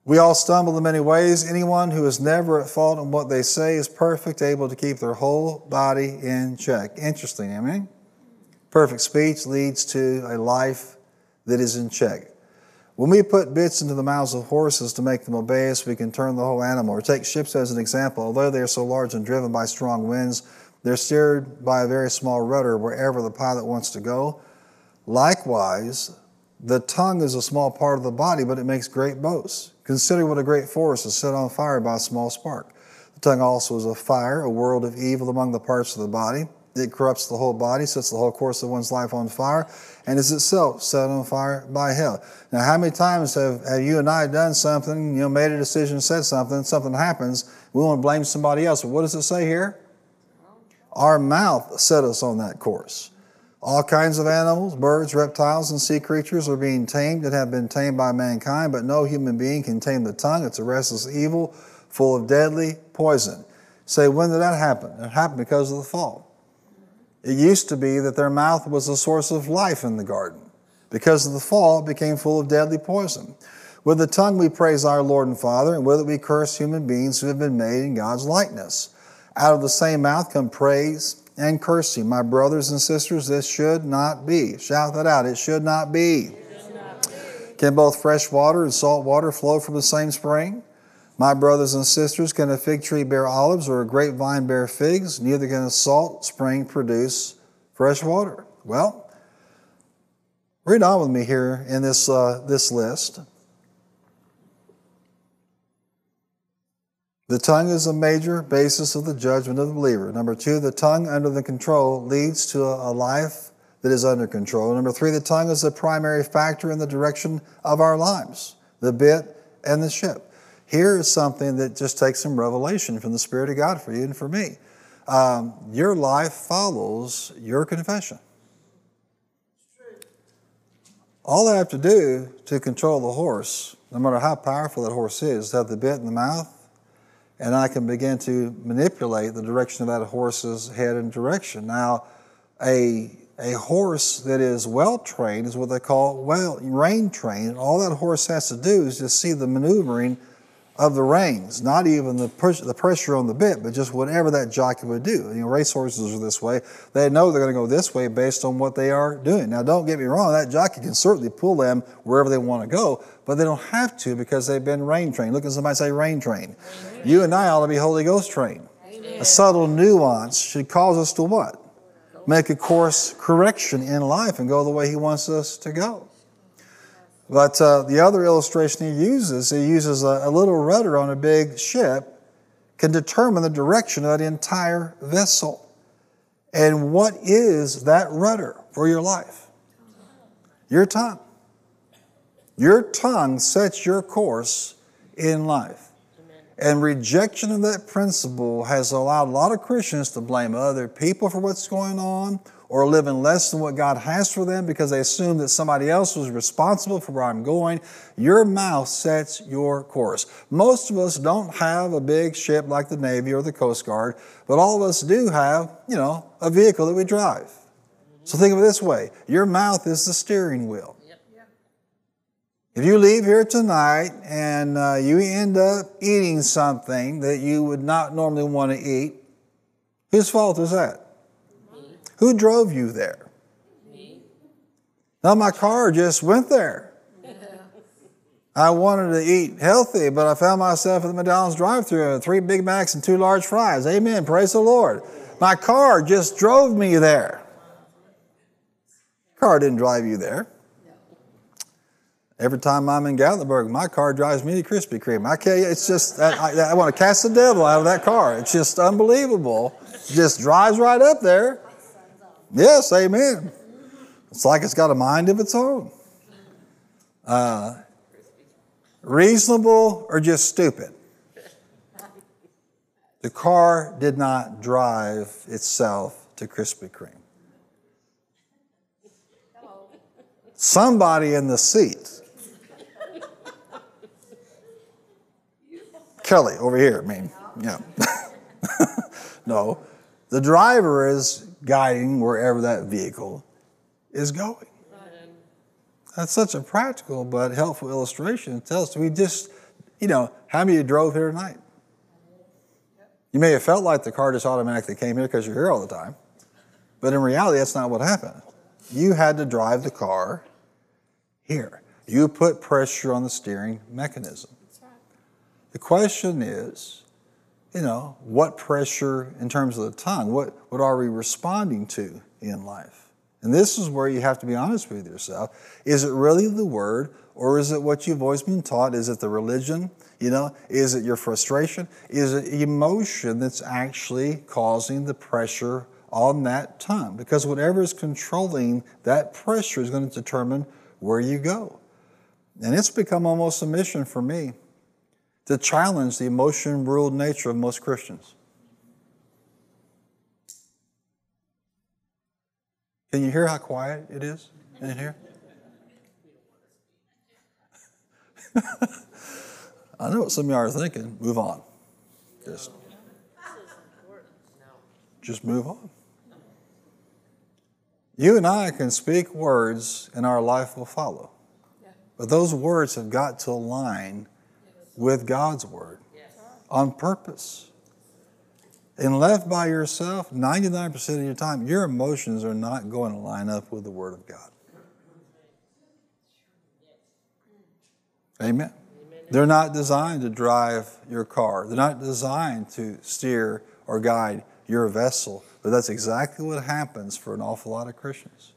We all stumble in many ways. Anyone who is never at fault in what they say is perfect, able to keep their whole body in check. Interesting, I mean? Perfect speech leads to a life that is in check. When we put bits into the mouths of horses to make them obey us, we can turn the whole animal. Or take ships as an example. Although they are so large and driven by strong winds, they're steered by a very small rudder wherever the pilot wants to go. Likewise, the tongue is a small part of the body, but it makes great boasts. Consider what a great forest is set on fire by a small spark. The tongue also is a fire, a world of evil among the parts of the body. It corrupts the whole body, sets the whole course of one's life on fire, and is itself set on fire by hell. Now, how many times have, have you and I done something, you know, made a decision, said something, something happens, we want to blame somebody else. But what does it say here? Our mouth set us on that course. All kinds of animals, birds, reptiles, and sea creatures are being tamed and have been tamed by mankind, but no human being can tame the tongue. It's a restless evil full of deadly poison. Say, when did that happen? It happened because of the fall. It used to be that their mouth was a source of life in the garden. Because of the fall, it became full of deadly poison. With the tongue we praise our Lord and Father, and with it we curse human beings who have been made in God's likeness. Out of the same mouth come praise and cursing. My brothers and sisters, this should not be. Shout that out. It should not be. Can both fresh water and salt water flow from the same spring? My brothers and sisters, can a fig tree bear olives or a grapevine bear figs? Neither can a salt spring produce fresh water. Well, read on with me here in this, uh, this list. The tongue is a major basis of the judgment of the believer. Number two, the tongue under the control leads to a life that is under control. Number three, the tongue is the primary factor in the direction of our lives, the bit and the ship. Here is something that just takes some revelation from the Spirit of God for you and for me. Um, your life follows your confession. All I have to do to control the horse, no matter how powerful that horse is, is have the bit in the mouth, and I can begin to manipulate the direction of that horse's head and direction. Now, a a horse that is well trained is what they call well rein trained. All that horse has to do is just see the maneuvering of the reins, not even the the pressure on the bit, but just whatever that jockey would do. You know, race horses are this way. They know they're going to go this way based on what they are doing. Now, don't get me wrong, that jockey can certainly pull them wherever they want to go, but they don't have to because they've been rein trained. Look at somebody say rein trained. You and I ought to be Holy Ghost trained. A subtle nuance should cause us to what? make a course correction in life and go the way He wants us to go. But uh, the other illustration He uses, He uses a, a little rudder on a big ship can determine the direction of that entire vessel. And what is that rudder for your life? Your tongue. Your tongue sets your course in life. And rejection of that principle has allowed a lot of Christians to blame other people for what's going on or living less than what God has for them because they assume that somebody else was responsible for where I'm going. Your mouth sets your course. Most of us don't have a big ship like the Navy or the Coast Guard, but all of us do have, you know, a vehicle that we drive. So think of it this way your mouth is the steering wheel. If you leave here tonight and uh, you end up eating something that you would not normally want to eat, whose fault is that? Me. Who drove you there? Me. Now, my car just went there. I wanted to eat healthy, but I found myself at the McDonald's drive through three Big Macs and two large fries. Amen. Praise the Lord. My car just drove me there. Car didn't drive you there. Every time I'm in Gatlinburg, my car drives me to Krispy Kreme. I can't, it's just, I, I, I want to cast the devil out of that car. It's just unbelievable. It just drives right up there. Yes, amen. It's like it's got a mind of its own. Uh, reasonable or just stupid? The car did not drive itself to Krispy Kreme. Somebody in the seat Kelly over here. I mean, yeah. no, the driver is guiding wherever that vehicle is going. That's such a practical but helpful illustration. It tells us we just, you know, how many you drove here tonight? You may have felt like the car just automatically came here because you're here all the time, but in reality, that's not what happened. You had to drive the car here. You put pressure on the steering mechanism. The question is, you know, what pressure in terms of the tongue, what, what are we responding to in life? And this is where you have to be honest with yourself. Is it really the word, or is it what you've always been taught? Is it the religion? You know, is it your frustration? Is it emotion that's actually causing the pressure on that tongue? Because whatever is controlling that pressure is going to determine where you go. And it's become almost a mission for me to challenge the emotion ruled nature of most Christians. Can you hear how quiet it is in here? I know what some of y'all are thinking. Move on. Just, just move on. You and I can speak words and our life will follow. But those words have got to align with God's Word on purpose. And left by yourself, 99% of your time, your emotions are not going to line up with the Word of God. Amen. They're not designed to drive your car, they're not designed to steer or guide your vessel. But that's exactly what happens for an awful lot of Christians.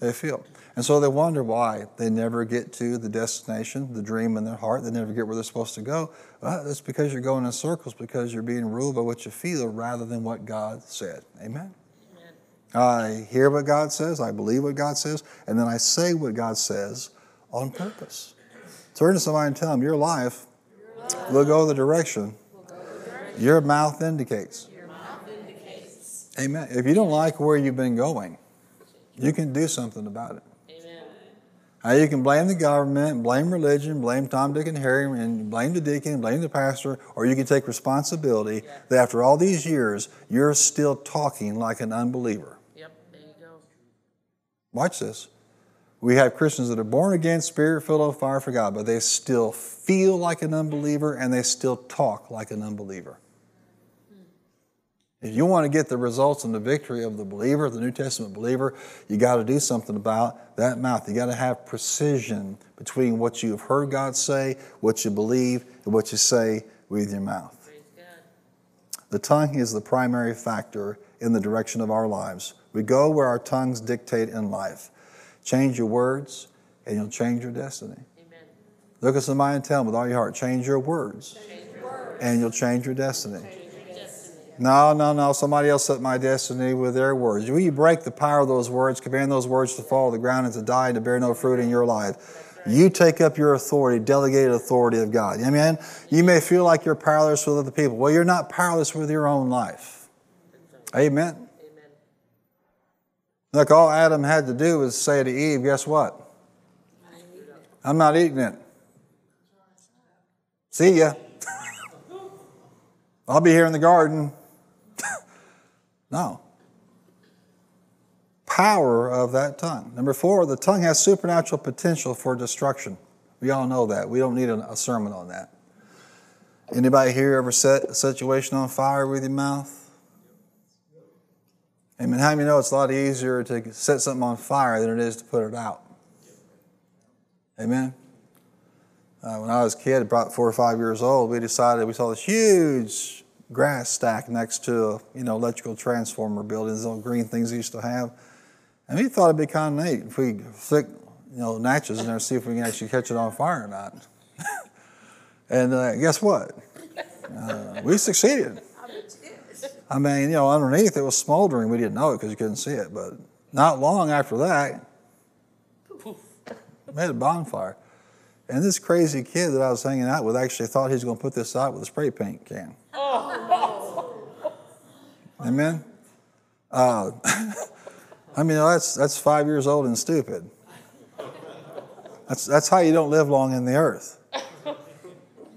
They feel. And so they wonder why they never get to the destination, the dream in their heart. They never get where they're supposed to go. Well, that's because you're going in circles because you're being ruled by what you feel rather than what God said. Amen? Amen. I hear what God says, I believe what God says, and then I say what God says on purpose. Turn to somebody and tell them your life will go the direction your mouth indicates. Amen. If you don't like where you've been going, you can do something about it. Now you can blame the government, blame religion, blame Tom, Dick, and Harry, and blame the deacon, blame the pastor, or you can take responsibility that after all these years, you're still talking like an unbeliever. Yep, there you go. Watch this. We have Christians that are born again, spirit filled on fire for God, but they still feel like an unbeliever and they still talk like an unbeliever. If you want to get the results and the victory of the believer, the New Testament believer, you got to do something about that mouth. You got to have precision between what you have heard God say, what you believe, and what you say with your mouth. The tongue is the primary factor in the direction of our lives. We go where our tongues dictate in life. Change your words, and you'll change your destiny. Amen. Look at somebody and tell them with all your heart, change your words, and you'll change your destiny. Destiny. No, no, no. Somebody else set my destiny with their words. Will you break the power of those words, command those words to fall to the ground and to die and to bear no fruit in your life? You take up your authority, delegated authority of God. Amen. You may feel like you're powerless with other people. Well, you're not powerless with your own life. Amen. Amen. Look, all Adam had to do was say to Eve, guess what? I'm not eating it. See ya. I'll be here in the garden. No. Power of that tongue. Number four, the tongue has supernatural potential for destruction. We all know that. We don't need a, sermon on that. Anybody here ever set a situation on fire with your mouth? Amen. How many know it's a lot easier to set something on fire than it is to put it out? Amen. Uh, when I was a kid, about four or five years old, we decided we saw this huge grass stack next to you know electrical transformer building, these little green things they used to have, and we thought it'd be kind of neat if we flick you know matches in there, and see if we can actually catch it on fire or not. and uh, guess what? Uh, we succeeded. I mean, you know, underneath it was smoldering. We didn't know it because you couldn't see it. But not long after that, we had a bonfire. And this crazy kid that I was hanging out with actually thought he was going to put this out with a spray paint can. Amen? Uh, I mean, that's, that's five years old and stupid. That's, that's how you don't live long in the earth.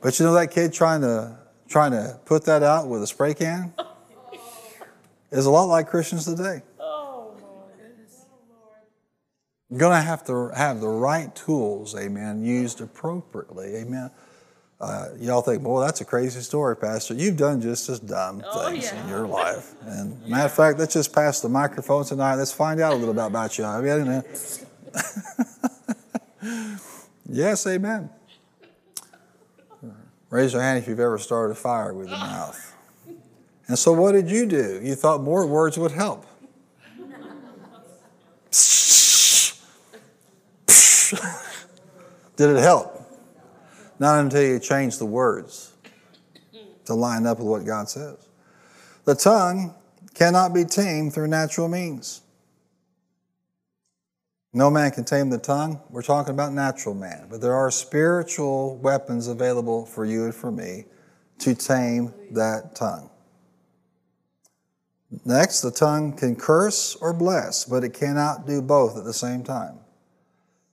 But you know that kid trying to, trying to put that out with a spray can? is a lot like Christians today. You're going to have to have the right tools, amen, used appropriately, amen. Uh, y'all think, boy, that's a crazy story, Pastor. You've done just as dumb Oh, things yeah. in your life. And matter of fact, let's just pass the microphone tonight. Let's find out a little bit about you. I mean, yes, amen. Raise your hand if you've ever started a fire with your mouth. And so, what did you do? You thought more words would help. Did it help? Not until you change the words to line up with what God says. The tongue cannot be tamed through natural means. No man can tame the tongue. We're talking about natural man. But there are spiritual weapons available for you and for me to tame that tongue. Next, the tongue can curse or bless, but it cannot do both at the same time.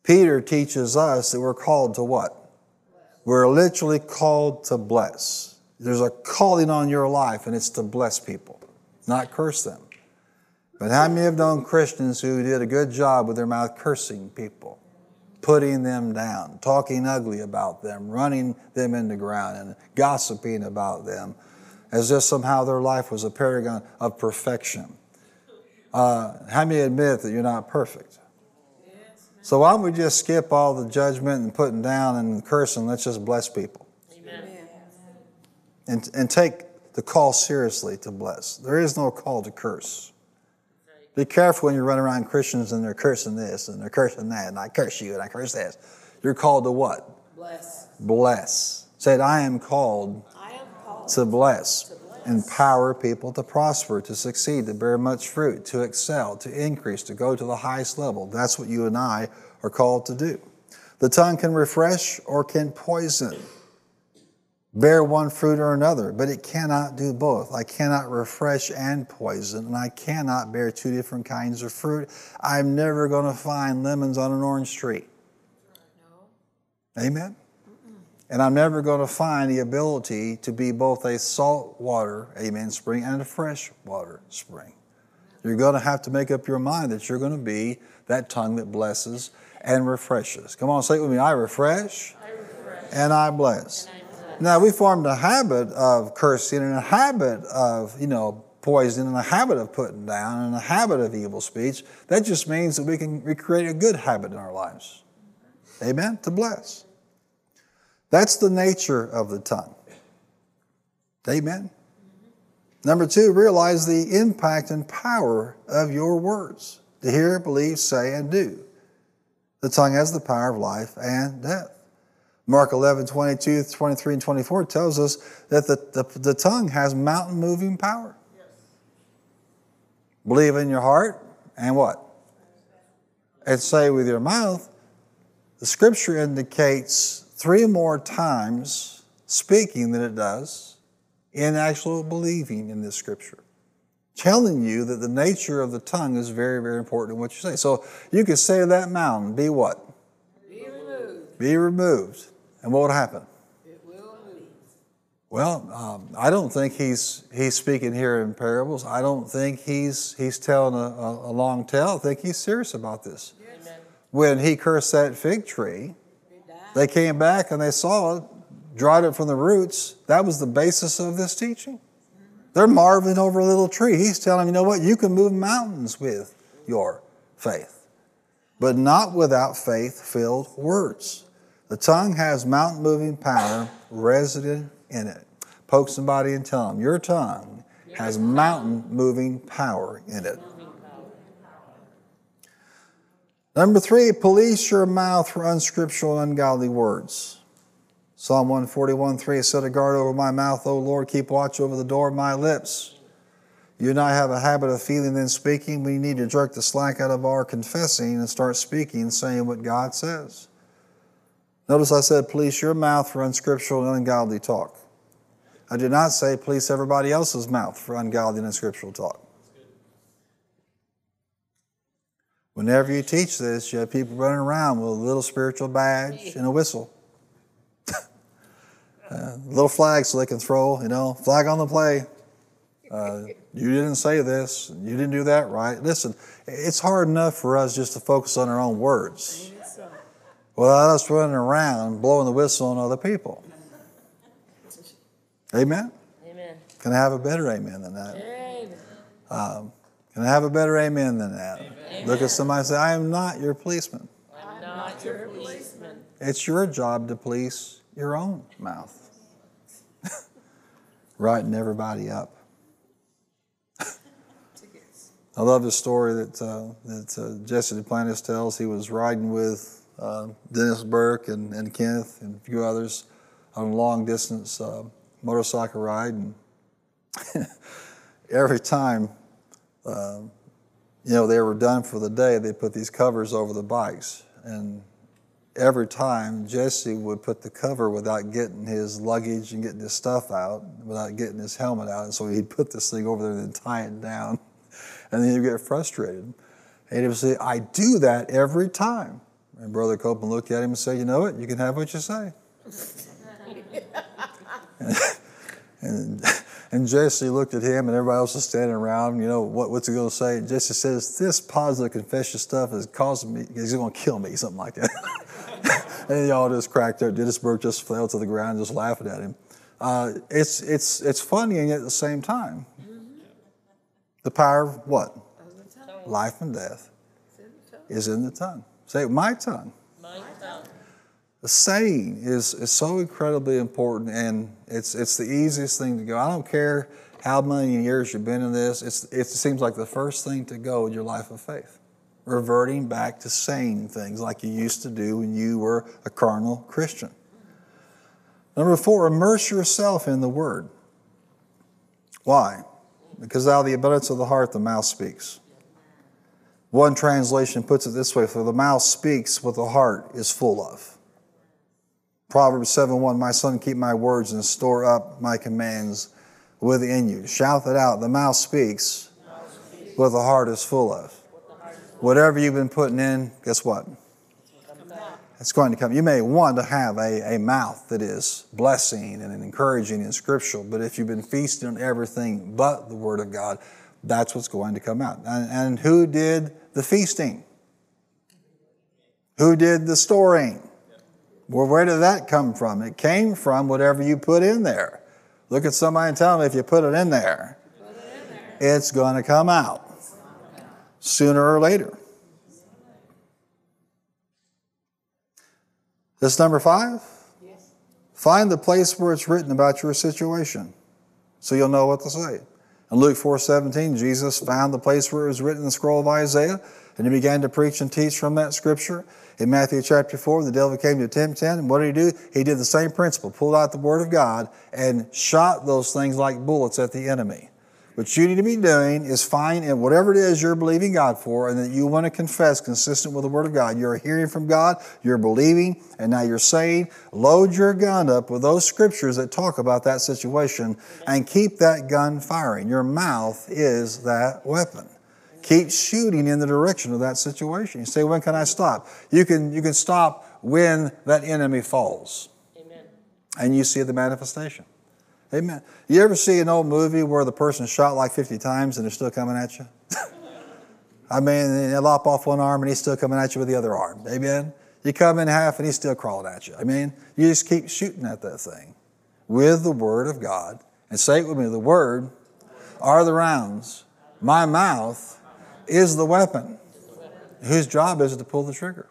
Peter teaches us that we're called to what? We're literally called to bless. There's a calling on your life, and it's to bless people, not curse them. But how many have known Christians who did a good job with their mouth cursing people, putting them down, talking ugly about them, running them into the ground, and gossiping about them, as if somehow their life was a paragon of perfection? Uh, how many admit that you're not perfect? So why don't we just skip all the judgment and putting down and cursing? Let's just bless people Amen. and, and take the call seriously to bless. There is no call to curse. Be careful when you run around Christians and they're cursing this and they're cursing that, and I curse you and I curse this. You're called to what? Bless. Bless. Said, I am called I am called to bless. to bless. Empower people to prosper, to succeed, to bear much fruit, to excel, to increase, to go to the highest level. That's what you and I are called to do. The tongue can refresh or can poison, bear one fruit or another, but it cannot do both. I cannot refresh and poison, and I cannot bear two different kinds of fruit. I'm never going to find lemons on an orange tree. Amen? And I'm never going to find the ability to be both a salt water, amen, spring and a fresh water spring. You're going to have to make up your mind that you're going to be that tongue that blesses and refreshes. Come on, say it with me. I refresh, I refresh and I bless. and I bless. Now, we formed a habit of cursing and a habit of, you know, poison and a habit of putting down and a habit of evil speech. That just means that we can recreate a good habit in our lives. Amen? To bless. That's the nature of the tongue. Amen? Number two, realize the impact and power of your words to hear, believe, say, and do. The tongue has the power of life and death. Mark 11, 22, 23, and 24 tells us that the, the, the tongue has mountain moving power. Believe in your heart and what? And say with your mouth. The scripture indicates three more times speaking than it does in actual believing in this scripture. Telling you that the nature of the tongue is very, very important in what you say. So you could say to that mountain, be what? Be removed. Be removed. And what would happen? It will move. Well, um, I don't think he's he's speaking here in parables. I don't think he's he's telling a, a, a long tale. I think he's serious about this. Amen. When he cursed that fig tree. They came back and they saw it, dried it from the roots. That was the basis of this teaching. They're marveling over a little tree. He's telling them, you know what? You can move mountains with your faith, but not without faith filled words. The tongue has mountain moving power resident in it. Poke somebody and tell them, your tongue has mountain moving power in it. Number three, police your mouth for unscriptural and ungodly words. Psalm 141 3 Set a guard over my mouth, O Lord, keep watch over the door of my lips. You and I have a habit of feeling then speaking. We need to jerk the slack out of our confessing and start speaking, saying what God says. Notice I said, police your mouth for unscriptural and ungodly talk. I did not say police everybody else's mouth for ungodly and unscriptural talk. Whenever you teach this, you have people running around with a little spiritual badge and a whistle. a little flag so they can throw, you know, flag on the play. Uh, you didn't say this. You didn't do that right. Listen, it's hard enough for us just to focus on our own words Ain't it so? without us running around blowing the whistle on other people. Amen? Amen. Can I have a better amen than that? Amen. Can I have a better amen than that? Look at somebody and say, I am not your policeman. I'm not your policeman. It's your job to police your own mouth. Writing everybody up. I love the story that, uh, that uh, Jesse Duplantis tells. He was riding with uh, Dennis Burke and, and Kenneth and a few others on a long distance uh, motorcycle ride. And every time, uh, you know, they were done for the day, they put these covers over the bikes. And every time, Jesse would put the cover without getting his luggage and getting his stuff out, without getting his helmet out. And so he'd put this thing over there and then tie it down. And then he'd get frustrated. And he would say, I do that every time. And Brother Copeland looked at him and said, You know what? You can have what you say. and, and Jesse looked at him, and everybody else was standing around. You know, what, what's he going to say? And Jesse says, This positive confession stuff is causing me, he's going to kill me, something like that. and y'all just cracked up. Burke just fell to the ground, just laughing at him. Uh, it's, it's, it's funny and yet at the same time. The power of what? Of the tongue. Life and death in is in the tongue. Say, my tongue. My tongue. The saying is, is so incredibly important, and it's, it's the easiest thing to go. I don't care how many years you've been in this, it's, it seems like the first thing to go in your life of faith. Reverting back to saying things like you used to do when you were a carnal Christian. Number four, immerse yourself in the Word. Why? Because out of the abundance of the heart, the mouth speaks. One translation puts it this way For the mouth speaks what the heart is full of. Proverbs 7 1 My son, keep my words and store up my commands within you. Shout that out. The mouth speaks what the heart is full of. Whatever you've been putting in, guess what? It's going to come. You may want to have a, a mouth that is blessing and encouraging and scriptural, but if you've been feasting on everything but the Word of God, that's what's going to come out. And, and who did the feasting? Who did the storing? Well, where did that come from? It came from whatever you put in there. Look at somebody and tell them if you put it in there, it's going to come out sooner or later. This number five? Yes. Find the place where it's written about your situation so you'll know what to say. In Luke 4 17, Jesus found the place where it was written in the scroll of Isaiah and he began to preach and teach from that scripture. In Matthew chapter 4, the devil came to tempt him. And what did he do? He did the same principle, pulled out the word of God and shot those things like bullets at the enemy. What you need to be doing is find in whatever it is you're believing God for and that you want to confess consistent with the Word of God. You're hearing from God, you're believing, and now you're saying, load your gun up with those scriptures that talk about that situation and keep that gun firing. Your mouth is that weapon. Keep shooting in the direction of that situation. You say, when can I stop? You can, you can stop when that enemy falls. Amen. And you see the manifestation. Amen. You ever see an old movie where the person shot like 50 times and they're still coming at you? I mean, they lop off one arm and he's still coming at you with the other arm. Amen. You come in half and he's still crawling at you. I mean, you just keep shooting at that thing with the Word of God. And say it with me the Word are the rounds. My mouth is the weapon. Whose job is it to pull the trigger?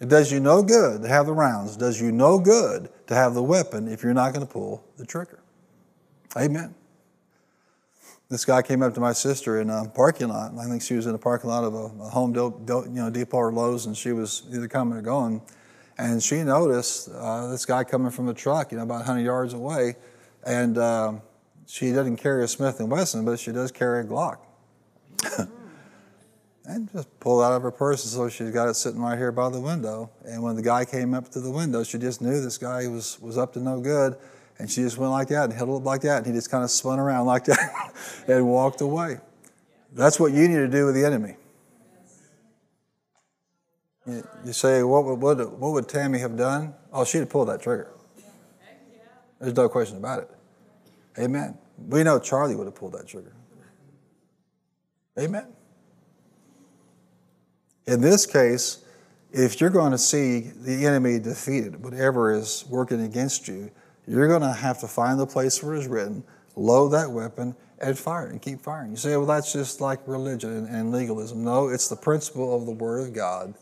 It does you no good to have the rounds. It does you no good to have the weapon if you're not going to pull the trigger. Amen. This guy came up to my sister in a parking lot. I think she was in a parking lot of a, Home you know, Depot or Lowe's, and she was either coming or going. And she noticed uh, this guy coming from a truck, you know, about 100 yards away, and uh, she doesn't carry a Smith and Wesson, but she does carry a Glock. and just pulled out of her purse, and so she's got it sitting right here by the window. And when the guy came up to the window, she just knew this guy was was up to no good, and she just went like that and held it like that, and he just kind of spun around like that and walked away. That's what you need to do with the enemy. You, say, what would, what, what would Tammy have done? Oh, she'd have pulled that trigger. There's no question about it. Amen. We know Charlie would have pulled that trigger. Amen. In this case, if you're going to see the enemy defeated, whatever is working against you, you're going to have to find the place where it's written, load that weapon, and fire it and keep firing. You say, well, that's just like religion and, and legalism. No, it's the principle of the Word of God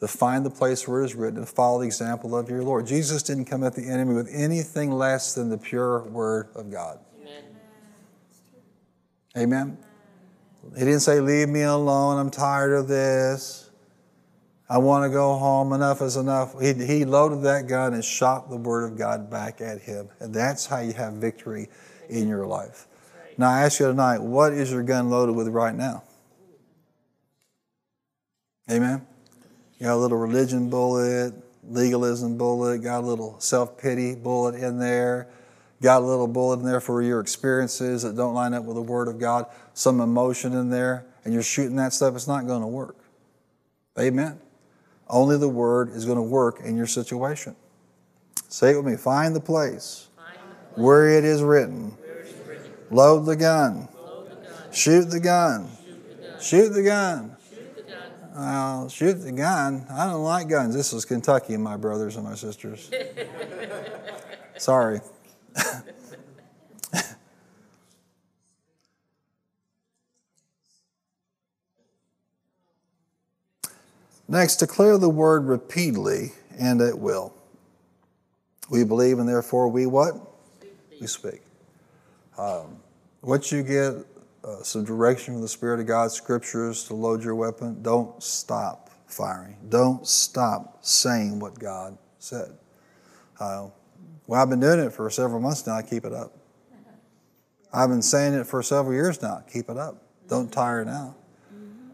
to find the place where it is written and follow the example of your Lord. Jesus didn't come at the enemy with anything less than the pure Word of God. Amen. Amen. He didn't say, Leave me alone. I'm tired of this. I want to go home. Enough is enough. He, he loaded that gun and shot the Word of God back at him. And that's how you have victory in your life. Now, I ask you tonight, what is your gun loaded with right now? Amen. You got a little religion bullet, legalism bullet, got a little self pity bullet in there, got a little bullet in there for your experiences that don't line up with the Word of God, some emotion in there, and you're shooting that stuff, it's not going to work. Amen. Only the Word is going to work in your situation. Say it with me find the place where it is written, load the gun, shoot the gun, shoot the gun. Well, shoot the gun. I don't like guns. This is Kentucky, my brothers and my sisters. Sorry. Next, declare the word repeatedly and at will. We believe and therefore we what? We speak. Um, once you get uh, some direction from the Spirit of God, scriptures to load your weapon, don't stop firing. Don't stop saying what God said. Uh, well, I've been doing it for several months now. I keep it up. I've been saying it for several years now. Keep it up. Don't tire now.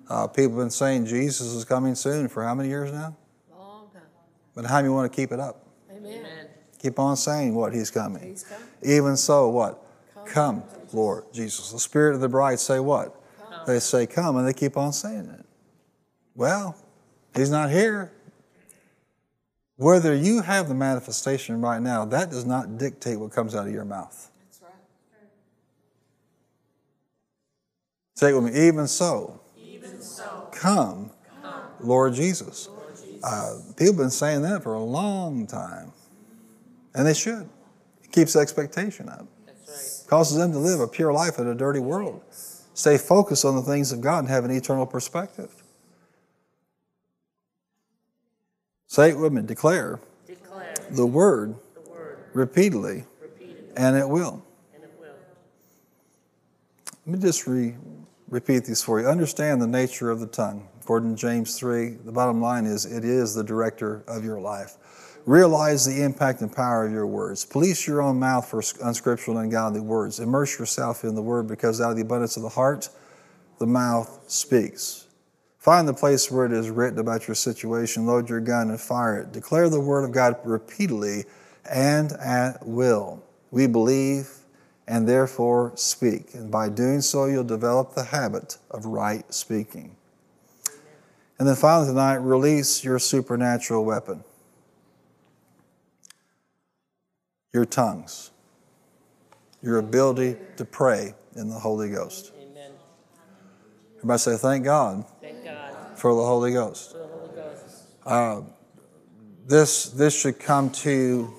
Uh, people have been saying Jesus is coming soon for how many years now? Long time. But how many want to keep it up? Amen. Amen. Keep on saying what He's coming. He's coming. Even so, what? Come, Lord Jesus. The Spirit of the bride say what? They say come, and they keep on saying it. Well, He's not here. Whether you have the manifestation right now, that does not dictate what comes out of your mouth. That's right. Say it with me. Even so, Even so come, Lord Jesus. Uh, people have been saying that for a long time, and they should. It keeps expectation up. That's right. causes them to live a pure life in a dirty world. Stay focused on the things of God and have an eternal perspective. Say it with me. Declare Declare the word the word repeatedly, repeatedly, and it will. and it will. Let me just re- repeat these for you. Understand the nature of the tongue. According to James 3, the bottom line is it is the director of your life. Realize the impact and power of your words. Police your own mouth for unscriptural and ungodly words. Immerse yourself in the word because out of the abundance of the heart, the mouth speaks. Find the place where it is written about your situation, load your gun and fire it. Declare the word of God repeatedly and at will. We believe and therefore speak. And by doing so, you'll develop the habit of right speaking. And then finally, tonight, release your supernatural weapon your tongues, your ability to pray in the Holy Ghost. Amen. Everybody say, Thank God Thank God for the Holy Ghost. for the Holy Ghost. Uh, this, this should come to you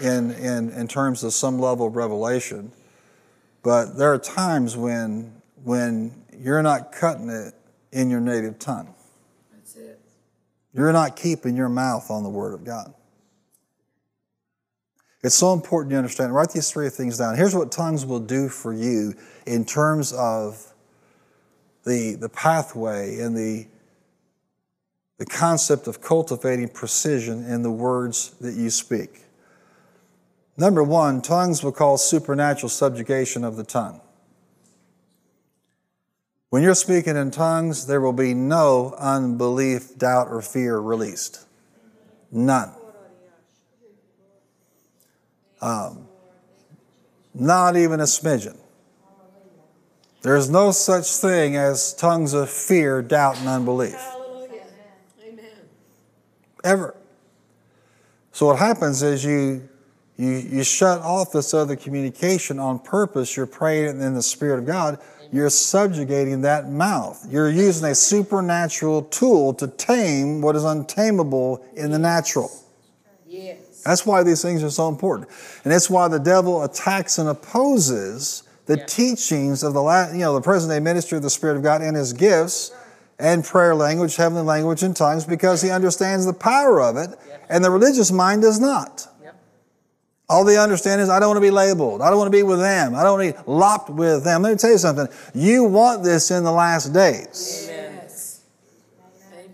in, in, in terms of some level of revelation. But there are times when, when you're not cutting it in your native tongue. That's it. You're not keeping your mouth on the Word of God. It's so important you understand. Write these three things down. Here's what tongues will do for you in terms of the, the pathway and the, the concept of cultivating precision in the words that you speak. Number one, tongues will cause supernatural subjugation of the tongue. When you're speaking in tongues, there will be no unbelief, doubt, or fear released. None. Um, not even a smidgen. There's no such thing as tongues of fear, doubt, and unbelief. Ever. So what happens is you you you shut off this other communication on purpose. You're praying in the Spirit of God. You're subjugating that mouth. You're using a supernatural tool to tame what is untamable in the natural. Yes. That's why these things are so important. And that's why the devil attacks and opposes the Yeah. teachings of the you know the present day ministry of the Spirit of God and his gifts and prayer language, heavenly language, and tongues because he understands the power of it, and the religious mind does not. Yep. All they understand is I don't want to be labeled. I don't want to be with them. I don't want to be lopped with them. Let me tell you something. You want this in the last days. Yes.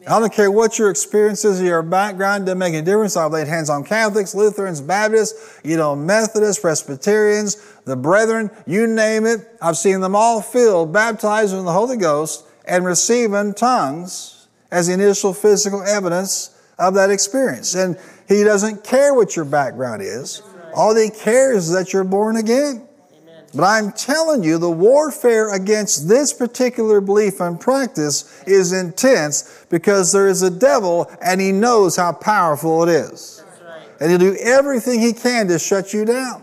I don't care what your experiences or your background, doesn't make any difference. I've laid hands on Catholics, Lutherans, Baptists, you know, Methodists, Presbyterians, the brethren, you name it. I've seen them all filled, baptized in the Holy Ghost, and receiving tongues as the initial physical evidence of that experience. And He doesn't care what your background is. All He cares is that you're born again. Amen. But I'm telling you, the warfare against this particular belief and practice is intense because there is a devil and he knows how powerful it is. That's right. And he'll do everything he can to shut you down.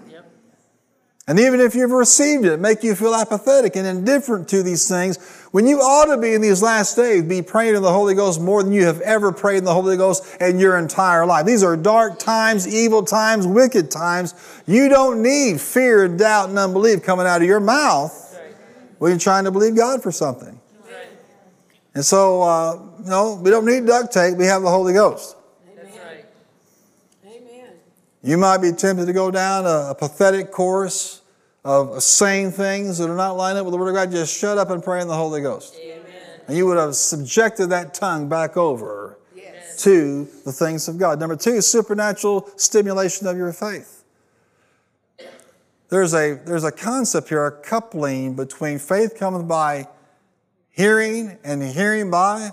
Yep. And even if you've received it, make you feel apathetic and indifferent to these things, when you ought to be in these last days, be praying in the Holy Ghost more than you have ever prayed in the Holy Ghost in your entire life. These are dark times, evil times, wicked times. You don't need fear, doubt, and unbelief coming out of your mouth when you're trying to believe God for something. And so, uh, no, we don't need duct tape. We have the Holy Ghost. Amen. You might be tempted to go down a, a pathetic course of saying things that are not lined up with the Word of God. Just shut up and pray in the Holy Ghost. Amen. And you would have subjected that tongue back over Yes. to the things of God. Number two, supernatural stimulation of your faith. there's a, there's a concept here, a coupling between faith coming by hearing and hearing by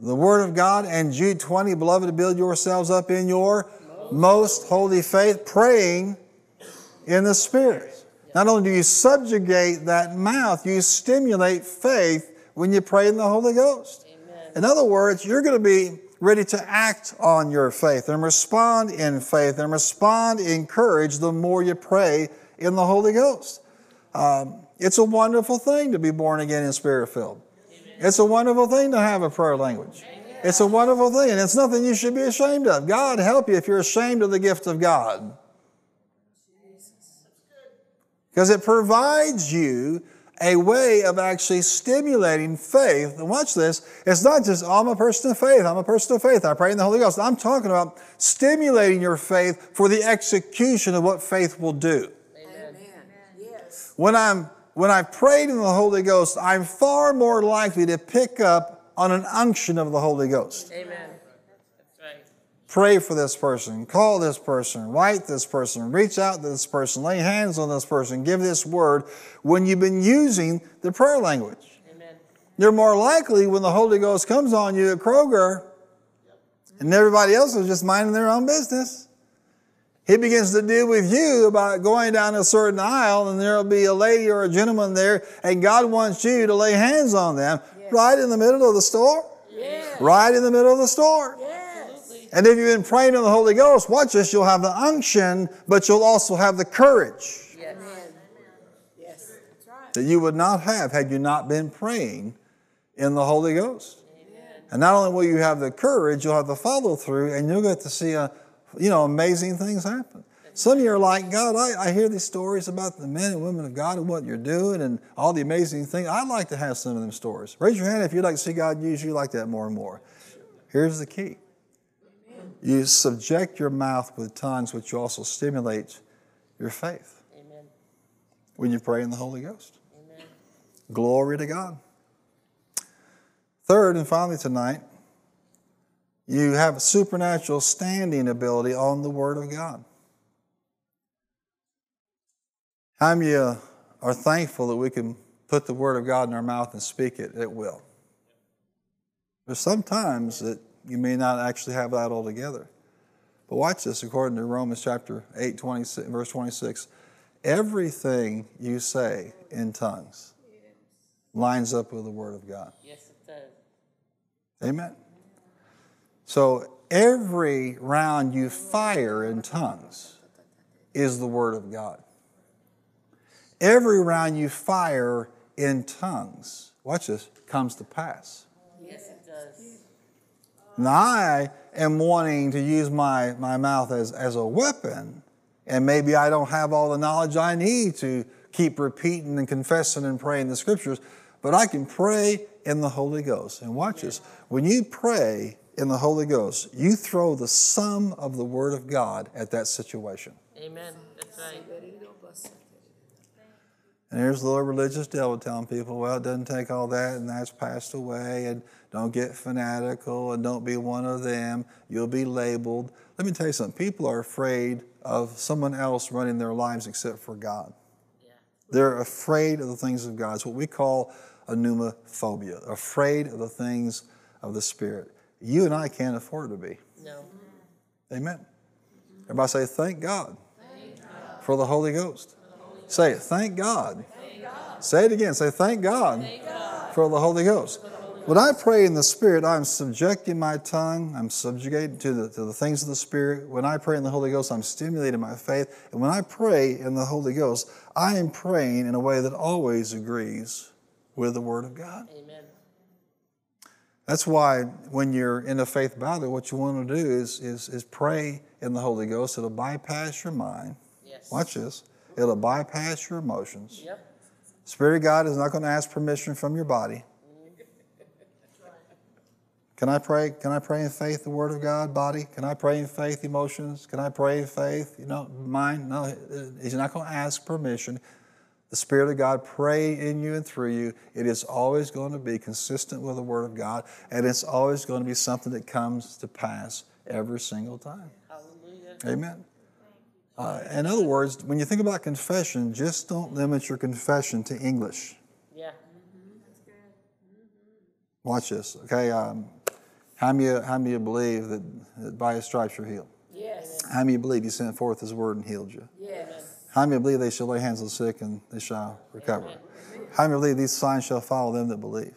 the Word of God and Jude 20, beloved, to build yourselves up in your most holy faith, praying in the Spirit. Not only do you subjugate that mouth, you stimulate faith when you pray in the Holy Ghost. Amen. In other words, you're going to be ready to act on your faith and respond in faith and respond in courage the more you pray in the Holy Ghost. Um, it's a wonderful thing to be born again and spirit filled. It's a wonderful thing to have a prayer language. It's a wonderful thing, and it's nothing you should be ashamed of. God help you if you're ashamed of the gift of God. Because it provides you a way of actually stimulating faith. And watch this. It's not just, oh, I'm a person of faith. I'm a person of faith. I pray in the Holy Ghost. I'm talking about stimulating your faith for the execution of what faith will do. Amen. Yes. When I'm when I've prayed in the Holy Ghost, I'm far more likely to pick up on an unction of the Holy Ghost. Amen. Pray for this person, call this person, write this person, reach out to this person, lay hands on this person, give this word when you've been using the prayer language. Amen. You're more likely when the Holy Ghost comes on you at Kroger and everybody else is just minding their own business. He begins to deal with you about going down a certain aisle and there'll be a lady or a gentleman there and God wants you to lay hands on them right in the middle of the store. Yes. Right in the middle of the store. Yes. And if you've been praying in the Holy Ghost, watch this, you'll have the unction, but you'll also have the courage Yes. Yes. That you would not have had you not been praying in the Holy Ghost. And not only will you have the courage, you'll have the follow through, and you'll get to see a, you know, amazing things happen. Some of you are like, God, I, I hear these stories about the men and women of God and what you're doing and all the amazing things. I'd like to have some of them stories. Raise your hand if you'd like to see God use you like that more and more. Here's the key. You subject your mouth with tongues, which also stimulates your faith Amen. when you pray in the Holy Ghost. Amen. Glory to God. Third and finally tonight, you have a supernatural standing ability on the Word of God. How many of are thankful that we can put the Word of God in our mouth and speak it at will? There's sometimes that you may not actually have that all together. But watch this according to Romans chapter 8, 26, verse 26. Everything you say in tongues lines up with the Word of God. Yes, it does. Amen. So every round you fire in tongues is the Word of God. Every round you fire in tongues, watch this, comes to pass. Now, I am wanting to use my, my mouth as, as a weapon, and maybe I don't have all the knowledge I need to keep repeating and confessing and praying the scriptures, but I can pray in the Holy Ghost. And watch this when you pray in the Holy Ghost, you throw the sum of the Word of God at that situation. Amen. That's right. And there's the little religious devil telling people, well, it doesn't take all that, and that's passed away, and don't get fanatical, and don't be one of them. You'll be labeled. Let me tell you something people are afraid of someone else running their lives except for God. Yeah. They're afraid of the things of God. It's what we call a pneumophobia, afraid of the things of the Spirit. You and I can't afford to be. No. Amen. Everybody say, thank God, for the Holy Ghost. Say it, thank God. Say it again. Say, thank God, for the Holy Ghost. When I pray in the Spirit, I'm subjecting my tongue, I'm subjugating to the, to the things of the Spirit. When I pray in the Holy Ghost, I'm stimulating my faith. And when I pray in the Holy Ghost, I am praying in a way that always agrees with the Word of God. Amen. That's why when you're in a faith battle, what you want to do is, is, is pray in the Holy Ghost. It'll bypass your mind. Yes. Watch this. It'll bypass your emotions. Yep. Spirit of God is not going to ask permission from your body. Can I pray? Can I pray in faith the Word of God, body? Can I pray in faith emotions? Can I pray in faith? You know, mind? No, He's not going to ask permission. The Spirit of God pray in you and through you. It is always going to be consistent with the Word of God, and it's always going to be something that comes to pass every single time. Hallelujah. Amen. Uh, in other words, when you think about confession, just don't limit your confession to English. Yeah. Watch this, okay? Um, how many, how many you believe that, that by his stripes you're healed? Yes. How many you believe he sent forth his word and healed you? Yes. How many believe they shall lay hands on the sick and they shall recover? How many believe these signs shall follow them that believe?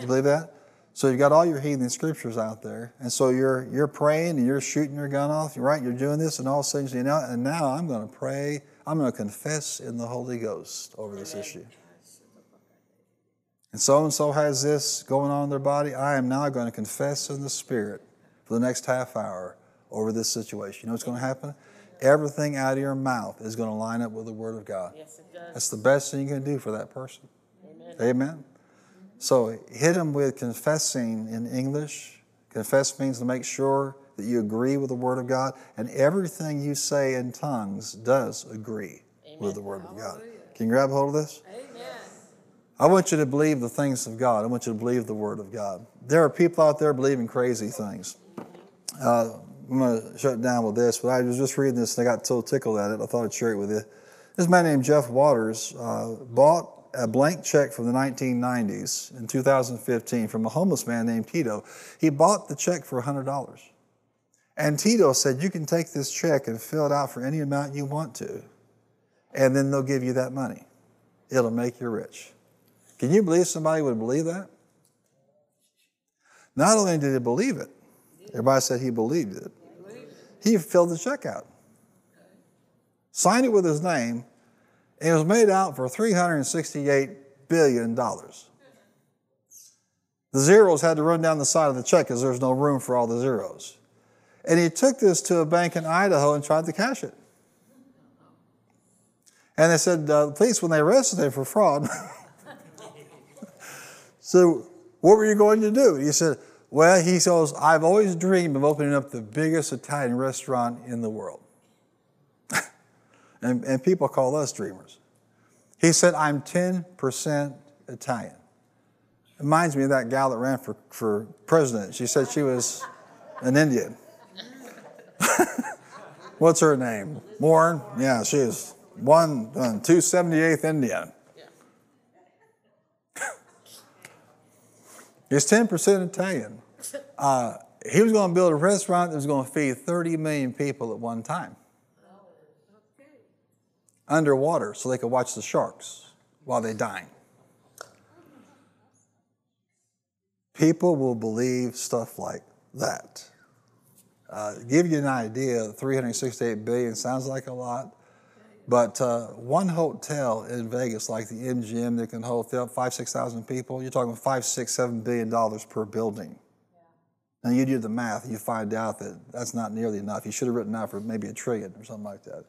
You believe that? So you've got all your healing scriptures out there, and so you're you're praying and you're shooting your gun off. You're right. You're doing this, and all sudden you know. And now I'm going to pray. I'm going to confess in the Holy Ghost over this issue. And so and so has this going on in their body. I am now going to confess in the Spirit for the next half hour over this situation. You know what's going to happen? Everything out of your mouth is going to line up with the Word of God. Yes, it does. That's the best thing you can do for that person. Amen. Amen. So hit them with confessing in English. Confess means to make sure that you agree with the Word of God, and everything you say in tongues does agree with the Word of God. Can you grab hold of this? Amen. I want you to believe the things of God. I want you to believe the Word of God. There are people out there believing crazy things. Uh, I'm going to shut down with this, but I was just reading this and I got so tickled at it, I thought I'd share it with you. This man named Jeff Waters uh, bought a blank check from the 1990s in 2015 from a homeless man named Tito. He bought the check for $100. And Tito said, You can take this check and fill it out for any amount you want to, and then they'll give you that money. It'll make you rich. Can you believe somebody would believe that? Not only did he believe it, everybody said he believed it. He filled the check out, signed it with his name, and it was made out for $368 billion. The zeros had to run down the side of the check because there's no room for all the zeros. And he took this to a bank in Idaho and tried to cash it. And they said, uh, the police, when they arrested him for fraud, so what were you going to do? He said, well, he says, I've always dreamed of opening up the biggest Italian restaurant in the world. and, and people call us dreamers. He said, I'm 10% Italian. It reminds me of that gal that ran for, for president. She said she was an Indian. What's her name? Warren? Yeah, she is one, uh, 278th Indian. He's 10% Italian. Uh, he was going to build a restaurant that was going to feed 30 million people at one time. Underwater so they could watch the sharks while they dine. People will believe stuff like that. Uh, give you an idea, 368 billion sounds like a lot, but uh, one hotel in Vegas, like the MGM, that can hold five, six thousand people, you're talking five, six, seven billion dollars per building. Now you do the math, and you find out that that's not nearly enough. You should have written out for maybe a trillion or something like that.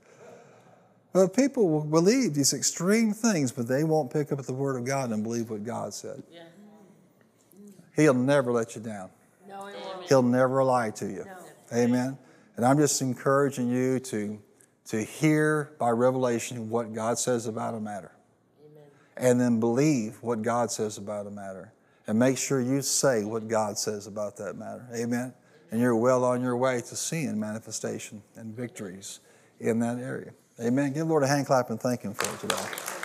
But people will believe these extreme things, but they won't pick up the Word of God and believe what God said. Yeah. He'll never let you down. No. He'll never lie to you. Amen. And I'm just encouraging you to, to hear by revelation what God says about a matter. And then believe what God says about a matter. And make sure you say what God says about that matter. Amen. And you're well on your way to seeing manifestation and victories in that area. Amen. Give the Lord a hand clap and thank Him for it today.